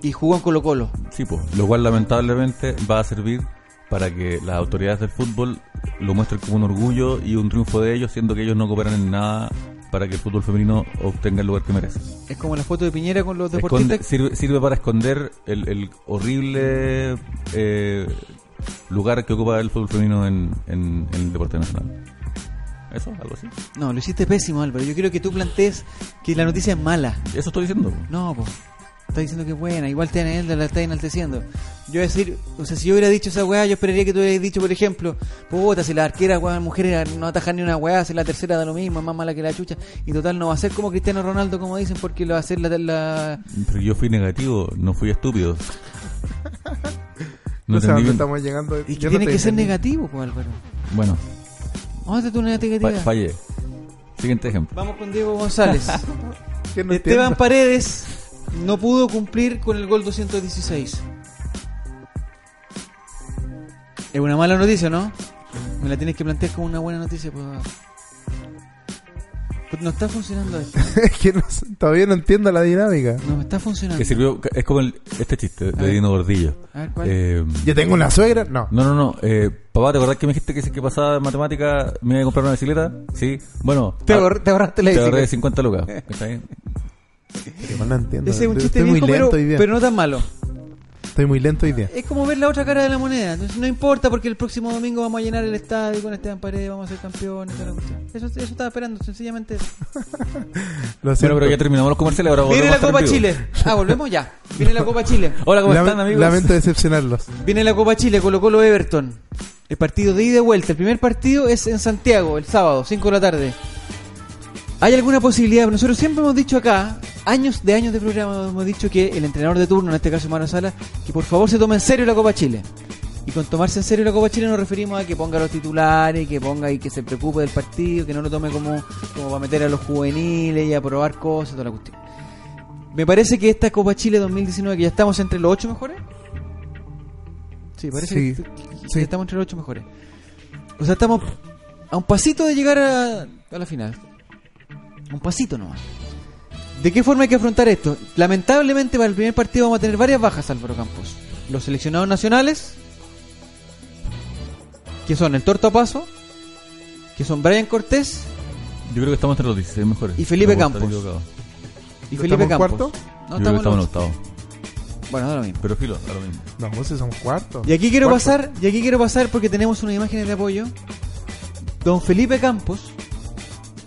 A: Y jugó en Colo Colo.
C: Sí, pues, lo cual lamentablemente va a servir para que las autoridades del fútbol lo muestren como un orgullo y un triunfo de ellos, siendo que ellos no cooperan en nada para que el fútbol femenino obtenga el lugar que merece.
A: Es como la foto de Piñera con los
C: Esconde-
A: deportistas.
C: sirve, sirve para esconder el, el horrible eh, lugar que ocupa el fútbol femenino en, en- en el deporte nacional. ¿Eso? ¿Algo así?
A: No, lo hiciste pésimo, Álvaro. Yo quiero que tú plantees que la noticia es mala.
C: Eso estoy diciendo.
A: No, pues. Está diciendo que es buena. Igual te la está enalteciendo. Yo voy a decir, o sea, si yo hubiera dicho esa weá, yo esperaría que tú hubieras dicho, por ejemplo, puta, si la arquera, weón, mujer no atajar ni una weá, si la tercera da lo mismo, es más mala que la chucha. Y total, no va a ser como Cristiano Ronaldo, como dicen, porque lo va a hacer la. la...
C: Pero yo fui negativo, no fui estúpido.
B: No,
C: No
B: sé a
C: entendí
B: dónde estamos llegando.
A: Y que
B: no
A: tiene que ser negativo, pues, Álvaro.
C: Bueno,
A: Vamos a hacer tu negatividad.
C: fa- fallé. Siguiente ejemplo.
A: Vamos con Diego González.
B: No
A: Esteban
B: entiendo.
A: Paredes no pudo cumplir con el gol 216. Es una mala noticia, ¿no? Me la tienes que plantear como una buena noticia. Pues. Pues no está funcionando esto.
B: Es que no todavía no entiendo la dinámica.
A: No me está funcionando.
C: Que sirvió, es como el- este chiste
A: A
C: de
A: ver.
C: Dino Gordillo.
A: A ver, ¿cuál?
C: Eh,
B: ¿Yo tengo una suegra? No.
C: no, no, no. Eh, papá, ¿te acordás que me dijiste que si que pasaba en matemática me iba a comprar una bicicleta? Sí. Bueno,
A: te,
C: ah,
A: te ahorraste la
C: te ahorré
A: bicicleta.
C: 50 lucas. ¿Está bien?
B: Que no entiendo.
A: Ese es un chiste
B: Estoy muy
A: viejo,
B: lento
A: pero,
B: hoy día.
A: pero no tan malo.
B: Estoy muy lento hoy día.
A: Es como ver la otra cara de la moneda. Entonces, no importa porque el próximo domingo vamos a llenar el estadio con Esteban Paredes, vamos a ser campeones. toda la cuestión. Eso, eso estaba esperando, sencillamente eso.
B: Lo
C: Bueno,
B: siento.
C: pero ya terminamos los comerciales, ahora
A: Viene
C: volvemos
A: la
C: a estar
A: Copa
C: en vivo.
A: Chile. Ah, volvemos ya. Viene la Copa Chile.
C: Hola, ¿cómo
B: Lame-
C: están, amigos?
B: Lamento decepcionarlos.
A: Viene la Copa Chile, Colo Colo Everton. El partido de ida y vuelta. El primer partido es en Santiago, el sábado, 5 de la tarde. ¿Hay alguna posibilidad? Nosotros siempre hemos dicho acá, años de años de programa, hemos dicho que el entrenador de turno, en este caso Mano Sala, que por favor se tome en serio la Copa Chile. Y con tomarse en serio la Copa Chile nos referimos a que ponga los titulares, que ponga y que se preocupe del partido, que no lo tome como, como para meter a los juveniles y a probar cosas, toda la cuestión. Me parece que esta Copa Chile 2019, que ya estamos entre los ocho mejores. Sí, parece
B: Sí,
A: que, que
B: sí.
A: estamos entre los ocho mejores. O sea, estamos a un pasito de llegar a, a la final. Un pasito nomás. ¿De qué forma hay que afrontar esto? Lamentablemente para el primer partido vamos a tener varias bajas, Álvaro Campos. Los seleccionados nacionales, que son el Torto Paso, que son Brian Cortés
C: Yo creo que estamos entre los 16 mejores.
A: Y Felipe Campos. y
B: ¿No
A: Felipe
B: estamos en
A: Campos.
B: cuarto?
A: No,
C: Yo creo que estamos en octavo.
A: Bueno, da lo mismo.
C: Pero filo, da lo mismo.
B: No, vos si somos cuartos.
A: Y aquí quiero
B: Cuarto.
A: pasar, y aquí quiero pasar porque tenemos unas imágenes de apoyo. Don Felipe Campos,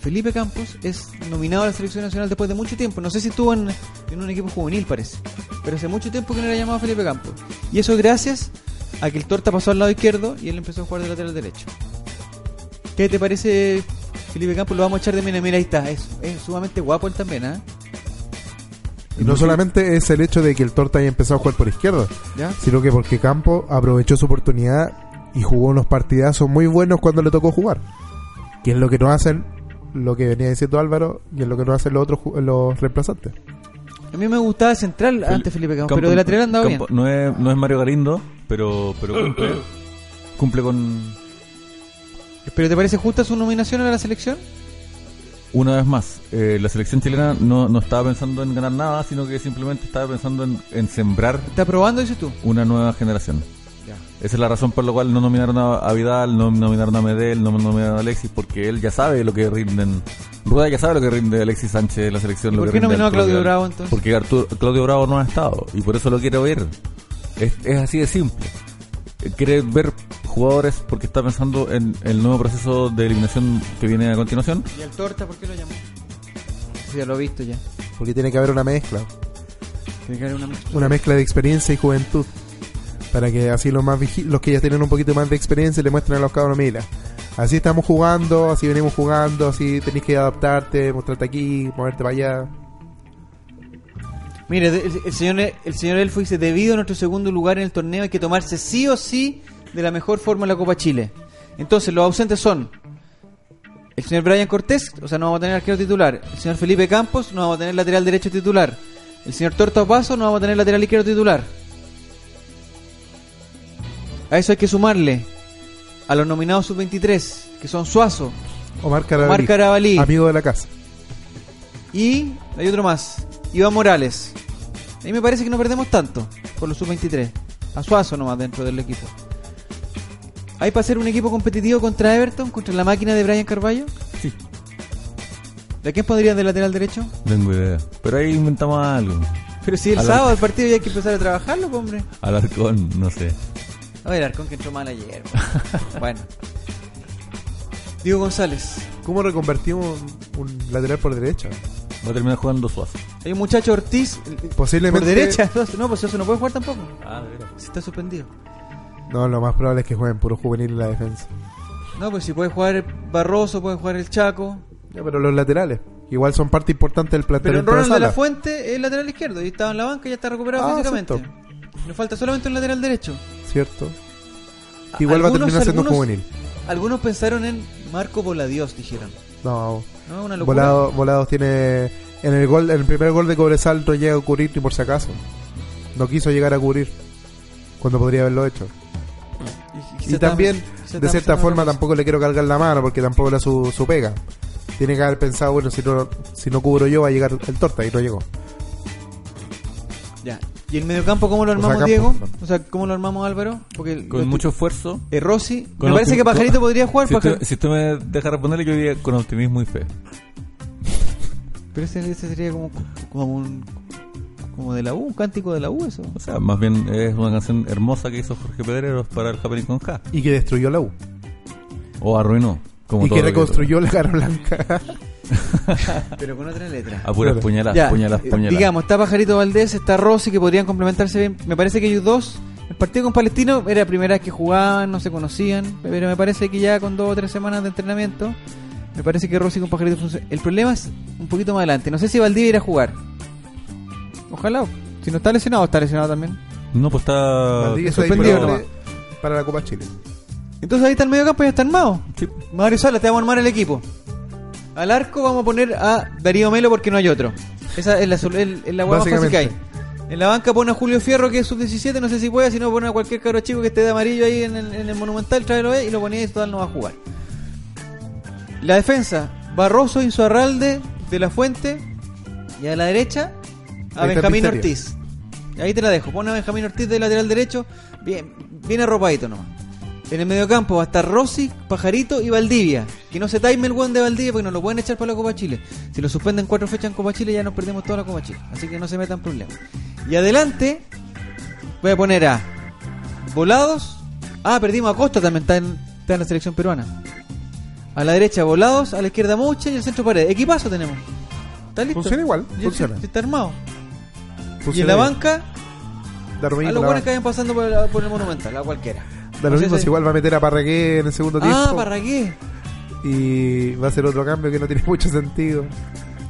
A: Felipe Campos es nominado a la selección nacional después de mucho tiempo. No sé si estuvo en, en un equipo juvenil, parece. Pero hace mucho tiempo que no era llamado Felipe Campos. Y eso gracias a que el Torta pasó al lado izquierdo y él empezó a jugar de lateral derecho. ¿Qué te parece, Felipe Campos? Lo vamos a echar de menos. Mira, ahí está. Es, es sumamente guapo él también, ¿ah?
B: Y no solamente es el hecho de que el Torta haya empezado a jugar por izquierda,
A: ¿Ya?
B: sino que porque Campo aprovechó su oportunidad y jugó unos partidazos muy buenos cuando le tocó jugar. Que es lo que no hacen, lo que venía diciendo Álvaro, y es lo que no hacen los otros los reemplazantes.
A: A mí me gustaba central antes Felipe Campos, pero de lateral andaba bien.
C: Campo- No es, no es Mario Galindo, pero, pero cumple. cumple con.
A: ¿Pero te parece justa su nominación a la selección?
C: Una vez más, eh, la selección chilena no, no estaba pensando en ganar nada, sino que simplemente estaba pensando en, en sembrar
A: ¿Está probando, dices tú?
C: una nueva generación. Esa es la razón por la cual no nominaron a, a Vidal, no nominaron a Medel, no nominaron a Alexis, porque él ya sabe lo que rinden. Rueda ya sabe lo que rinde Alexis Sánchez en la selección.
A: ¿Y
C: lo
A: por qué nominó a Claudio
C: Vidal.
A: Bravo, entonces?
C: Porque Arturo- Claudio Bravo no ha estado y por eso lo quiere oír. Es, es así de simple. Quiere ver jugadores porque está pensando en el nuevo proceso de eliminación que viene a continuación.
A: ¿Y al Torta por qué lo llamó? Sí, ya lo he visto ya.
B: Porque tiene que haber una mezcla,
A: Tiene que haber una mezcla.
B: una mezcla de experiencia y juventud. Para que así los más los que ya tienen un poquito más de experiencia le muestren a los cabros, mira, así estamos jugando, así venimos jugando, así tenés que adaptarte, mostrarte aquí, moverte para allá.
A: Mire, el, señor, el señor Elfo dice, debido a nuestro segundo lugar en el torneo hay que tomarse sí o sí de la mejor forma la Copa Chile. Entonces, los ausentes son el señor Brian Cortés, o sea, no vamos a tener arquero titular. El señor Felipe Campos, no vamos a tener lateral derecho titular. El señor Torta Paso, no vamos a tener lateral izquierdo titular. A eso hay que sumarle a los nominados sub-23, que son Suazo,
B: Omar Carabalí,
A: Omar Carabalí.
B: amigo de la casa.
A: Y hay otro más, Iván Morales. A mí me parece que no perdemos tanto por los sub-23. A Suazo nomás dentro del equipo. ¿Hay para hacer un equipo competitivo contra Everton, contra la máquina de Brian Carballo?
C: Sí.
A: ¿De quién pondrías de lateral derecho?
C: No tengo idea. Pero ahí inventamos algo.
A: Pero si el
C: Al-
A: sábado el partido ya hay que empezar a trabajarlo, pues, hombre.
C: Alarcón, no sé.
A: A ver, Arcón que entró mal ayer. bueno. Diego González.
B: ¿Cómo reconvertimos un, un lateral por derecha?
C: Va a terminar jugando Suazo.
A: Hay un muchacho Ortiz
B: Posiblemente.
A: por derecha. No, pues eso no puede jugar tampoco.
C: Ah, de veras.
A: Si está suspendido.
B: No, lo más probable es que jueguen puro juvenil en la defensa.
A: No, pues si puede jugar Barroso, puede jugar el Chaco.
B: Ya, pero los laterales, igual son parte importante del
A: Pero
B: planteamiento de
A: Ronald de la. Fuente es lateral izquierdo y estaba en la banca y ya está recuperado
B: Ah,
A: físicamente.
B: acepto.
A: Nos falta solamente un lateral derecho.
B: ¿Cierto? Que igual va a terminar siendo
A: algunos-
B: juvenil.
A: Algunos pensaron en Marco Voladios, dijeron.
B: No,
A: ¿No? Una locura.
B: Volado, Volados tiene. En el gol, en el primer gol de Cobresal no llega a cubrir ni por si acaso. No quiso llegar a cubrir. Cuando podría haberlo hecho. Y también, de cierta forma, tampoco le quiero cargar la mano porque tampoco era su, su pega. Tiene que haber pensado, bueno, si no, si no cubro yo va a llegar el torta y no llegó.
A: Ya. ¿Y el mediocampo cómo lo
B: O sea,
A: armamos,
B: campo,
A: Diego?
B: perdón.
A: O sea, ¿cómo lo armamos, Álvaro? Porque
C: Con mucho esfuerzo.
A: eh, Rossi.
C: Con
A: me parece que Pajarito podría jugar.
C: Si
A: Pajar-
C: usted, si usted me deja responderle, yo diría con optimismo y fe.
A: Pero ese, ese sería como, como un. Como de la U, un cántico de la U, eso.
C: O sea, más bien es una canción hermosa que hizo Jorge Pedreros para el Happening con K.
B: Y que destruyó la U.
C: O arruinó. Como
B: y
C: todo
B: que reconstruyó la cara blanca.
A: Pero con otra letra.
C: A puras
B: Claro.
C: puñalas,
A: Ya,
C: puñalas,
A: eh,
C: puñalas.
A: digamos, está Pajarito Valdés, está Rossi, que podrían complementarse bien. Me parece que ellos dos, el partido con Palestino era la primera vez que jugaban, no se conocían, pero me parece que ya con dos o tres semanas de entrenamiento, me parece que Rossi con Pajarito funcionan. El problema es un poquito más adelante. No sé si Valdivia irá a jugar. Ojalá. Si no está lesionado, está lesionado también.
C: No, pues está.
A: Suspendido
B: para la Copa Chile.
A: Entonces ahí está el medio campo y ya está armado.
C: Sí.
A: Mario Sala, te vamos a armar el equipo. Al arco vamos a poner a Darío Melo porque no hay otro. Esa es la, hueá más fácil que hay. En la banca pone a Julio Fierro que es sub-17, no sé si puede, si no pone a cualquier cabro chico que esté de amarillo ahí en el, en el Monumental, tráelo y lo ponía y total no va a jugar. La defensa, Barroso, Insuarralde, De La Fuente y a la derecha a
B: Ahí
A: Benjamín. Ortiz. Ahí te la dejo, pone a Benjamín Ortiz de lateral derecho, bien, bien arropadito nomás. En el mediocampo va a estar Rossi, Pajarito y Valdivia. Que no se time el buen de Valdivia porque no lo pueden echar para la Copa Chile. Si lo suspenden cuatro fechas en Copa Chile ya nos perdemos toda la Copa Chile. Así que no se metan problemas. Y adelante voy a poner a Volados. Ah, perdimos a Costa también, está en, está en la selección peruana. A la derecha Volados, a la izquierda Mouche y al centro Paredes. Equipazo tenemos. ¿Está listo?
B: Funciona igual, funciona.
A: Está armado. y
B: Funciona
A: en la banca, a los buenos que vayan pasando por, por el Monumental, a cualquiera.
B: Da lo mismo
A: si-
B: igual va a meter a Parragué en el segundo
A: Ah,
B: tiempo.
A: Parragué.
B: Y va a ser otro cambio que no tiene mucho sentido.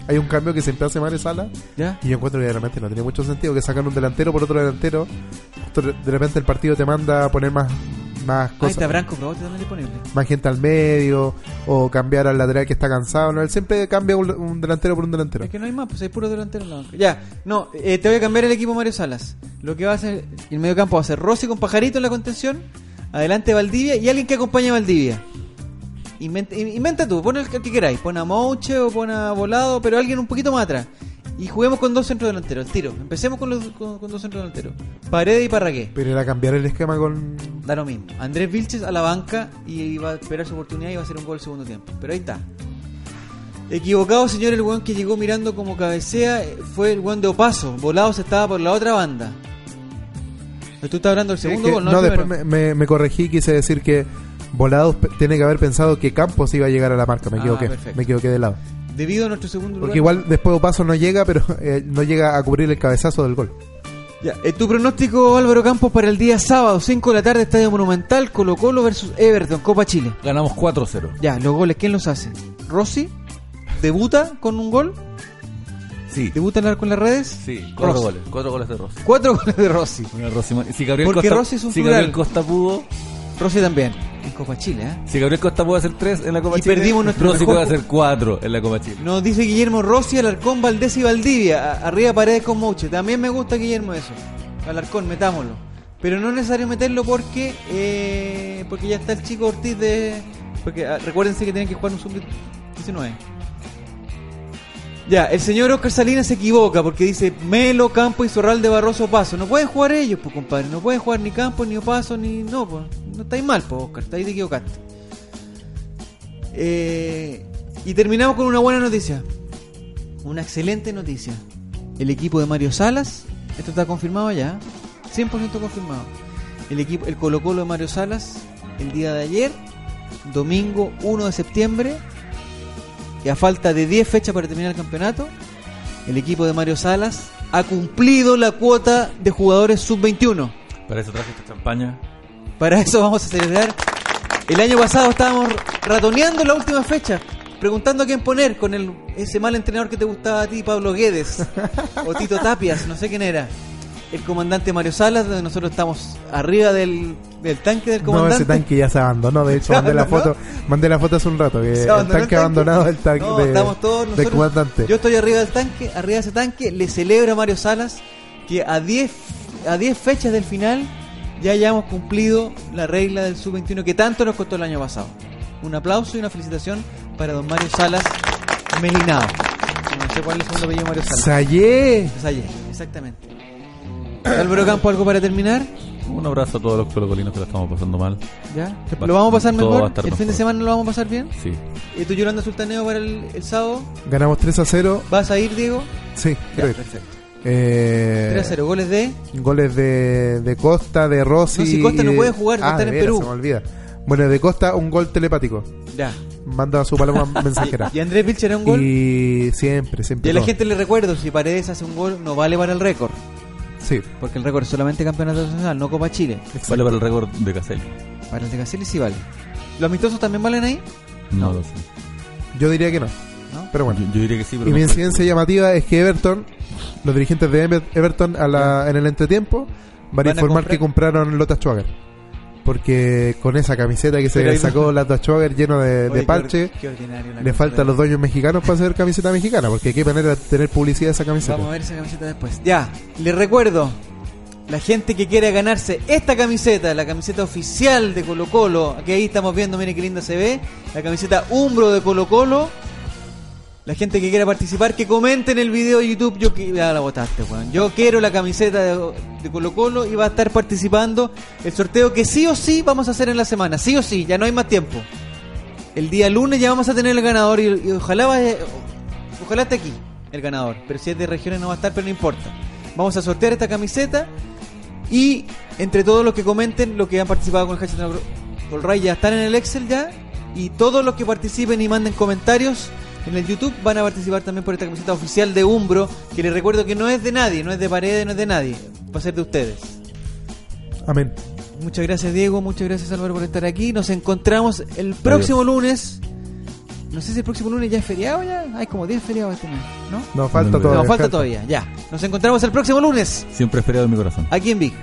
B: Hay un cambio que siempre hace Mario Sala.
A: ¿Ya?
B: Y yo encuentro que realmente no tiene mucho sentido que sacan un delantero por otro delantero. De repente el partido te manda a poner más, más
A: Ahí
B: cosas.
A: está Branco, pero vos también disponible.
B: más gente al medio. O cambiar al lateral que está cansado. ¿no? Él siempre cambia un, un delantero por un delantero.
A: Es que no hay más, pues hay puro delantero en la banca. Ya, no, eh, te voy a cambiar el equipo Mario Salas. Lo que va a hacer, el medio campo va a ser Rossi con Pajarito en la contención, adelante Valdivia y alguien que acompañe a Valdivia. Inventa, in- inventa tú, pon el que que queráis, pon a Mouche o pon a Volado, pero alguien un poquito más atrás. Y juguemos con dos centros delanteros, el tiro. Empecemos con, los, con, con dos centros delanteros. Paredes y Parragué.
B: Pero era cambiar el esquema con.
A: Da lo mismo. Andrés Vilches a la banca y va a esperar su oportunidad y va a hacer un gol el segundo tiempo. Pero ahí está. Equivocado, señor, el weón que llegó mirando como cabecea eh, fue el weón de Opaso. Volados estaba por la otra banda. Tú estás hablando del segundo
B: Es que-
A: gol, no,
B: no,
A: el
B: después me, me- me corregí. Quise decir que Volados tiene que haber pensado que Campos iba a llegar a la marca. Me
A: Ah,
B: equivoqué.
A: perfecto.
B: Me equivoqué de lado.
A: Debido a nuestro segundo lugar.
B: Porque igual después Opaso no llega, pero eh, no llega a cubrir el cabezazo del gol.
A: Ya, eh, tu pronóstico, Álvaro Campos, para el día sábado, 5 de la tarde, Estadio Monumental, Colo Colo versus Everton, Copa Chile.
C: Ganamos 4-0.
A: Ya, los goles, ¿quién los hace? ¿Rossi? ¿Debuta con un gol?
C: Sí.
A: ¿Debuta en la- con las redes?
C: Sí, 4
A: Rossi.
C: goles. 4 goles de Rossi.
A: Cuatro goles de Rossi.
C: Si Gabriel
A: Porque
C: Costa,
A: Rossi es un
C: si
A: plural.
C: Gabriel Costa pudo,
A: Rossi también. En Copa Chile, ¿eh?
C: si Gabriel Costa pudo hacer 3 en la Copa
A: Y
C: Chile,
A: perdimos nuestro
C: Rossi
A: mejor
C: puede hacer 4 en la Copa Chile.
A: Nos dice Guillermo Rossi, Alarcón, Valdés y Valdivia. Arriba Paredes con Mouche. También me gusta Guillermo eso. Alarcón, metámoslo. Pero no es necesario meterlo porque eh, porque ya está el chico Ortiz de... Porque ah, recuérdense que tienen que jugar un sub-19. Ya, el señor Oscar Salinas se equivoca porque dice Melo, Campo y Zorral de Barroso Paso. No pueden jugar ellos, pues compadre. No pueden jugar ni Campo, ni Opaso, ni... No, pues. No estáis mal, pues, Oscar. Estáis te equivocaste. Eh, y terminamos con una buena noticia. una excelente noticia. El equipo de Mario Salas, esto está confirmado ya, 100% confirmado. El equipo, el Colo Colo de Mario Salas, el día de ayer, domingo 1 de septiembre, y a falta de 10 fechas para terminar el campeonato, el equipo de Mario Salas ha cumplido la cuota de jugadores sub-21.
C: Para eso traje esta champaña.
A: Para eso vamos a celebrar. El año pasado estábamos ratoneando la última fecha, preguntando a quién poner con el, ese mal entrenador que te gustaba a ti, Pablo Guedes, o Tito Tapias, no sé quién era. El comandante Mario Salas, donde nosotros estamos arriba del, del tanque del
B: No,
A: comandante.
B: ese tanque ya se abandonó. De hecho,
A: ¿Se
B: mandé la foto, mandé la foto hace un rato. Que el
A: abandonó
B: tanque abandonado del tanque
A: No,
B: de-
A: estamos todos
B: del
A: nosotros-
B: comandante.
A: Yo estoy arriba del tanque, arriba de ese tanque, le celebro a Mario Salas que a 10 a 10 fechas del final ya hayamos cumplido la regla del sub-21 que tanto nos costó el año pasado. Un aplauso y una felicitación para don Mario Salas Melinao. No sé cuál es el segundo apellido de Mario Salas.
B: ¡Sayé!
A: Es ayer, exactamente. Álvaro Campo, ¿algo para terminar?
C: Un abrazo a todos los colocolinos que la estamos pasando mal.
A: ¿Ya?
C: Va-
A: ¿Lo vamos a pasar
C: todo va a
A: mejor?
C: estar
A: ¿El fin de semana lo vamos a pasar bien?
C: Sí.
A: ¿Y tú, Yolanda Sultaneo, para el, el sábado?
B: Ganamos 3 a 0.
A: ¿Vas a ir, Diego?
B: Sí,
A: Ya,
B: creo.
A: perfecto.
B: Eh,
A: 3 a 0, goles de.
B: Goles de, de Costa, de Rossi.
A: No, si Costa
B: y
A: no
B: de-
A: puede jugar,
B: ah, de
A: en Perú.
B: Se me olvida. Bueno, de Costa, un gol telepático.
A: Ya.
B: Manda a su paloma mensajera.
A: Y Andrés Vilcher era un gol. Y,
B: Y siempre, siempre.
A: a la
B: todo.
A: gente le recuerdo: si Paredes hace un gol, no vale para el récord.
B: Sí,
A: Porque el récord es solamente campeonato nacional, no Copa Chile.
C: Vale para el récord de Caselli.
A: Para el de Caselli sí vale. ¿Los amistosos también valen ahí?
C: No, lo sé.
B: yo diría que no.
A: ¿No?
B: Pero bueno.
C: Yo, yo diría que sí, pero
B: Y
C: no
B: mi incidencia llamativa es que Everton, los dirigentes de Ever- Everton a la- en el entretiempo, van a
A: a
B: informar
A: comprar-
B: que compraron Lotas Schwager. Porque con esa camiseta que se sacó Lotas Schwager lleno de, de
A: qué
B: parche,
A: qué la
B: le
A: cosa
B: falta a
A: de-
B: los dueños mexicanos para hacer camiseta mexicana. Porque qué manera de tener publicidad esa camiseta.
A: Vamos a ver esa camiseta después. Ya, les recuerdo, la gente que quiere ganarse esta camiseta, la camiseta oficial de Colo Colo, que ahí estamos viendo, miren qué linda se ve, la camiseta Umbro de Colo Colo. La gente que quiera participar, que comente en el video de YouTube. Yo la votaste, weón. Yo quiero la camiseta de, Colo Colo y va a estar participando el sorteo que sí o sí vamos a hacer en la semana. Sí o sí, ya no hay más tiempo. El día lunes ya vamos a tener el ganador y, ojalá ojalá esté aquí el ganador. Pero si es de regiones no va a estar, pero no importa. Vamos a sortear esta camiseta y entre todos los que comenten, los que han participado con el hashtag Colray ya están en el Excel ya. Y todos los que participen y manden comentarios en el YouTube van a participar también por esta camiseta oficial de Umbro, que les recuerdo que no es de nadie, no es de Paredes, no es de nadie, va a ser de ustedes.
B: Amén.
A: Muchas gracias Diego, muchas gracias Álvaro por estar aquí. Nos encontramos el próximo lunes. No sé si el próximo lunes ya es feriado ya. Hay como 10 feriados este mes, ¿no?
B: Nos falta
C: No,
B: todavía.
A: No, falta todavía, ya. Nos encontramos el próximo lunes
C: Siempre he esperado en mi corazón.
A: aquí en Big.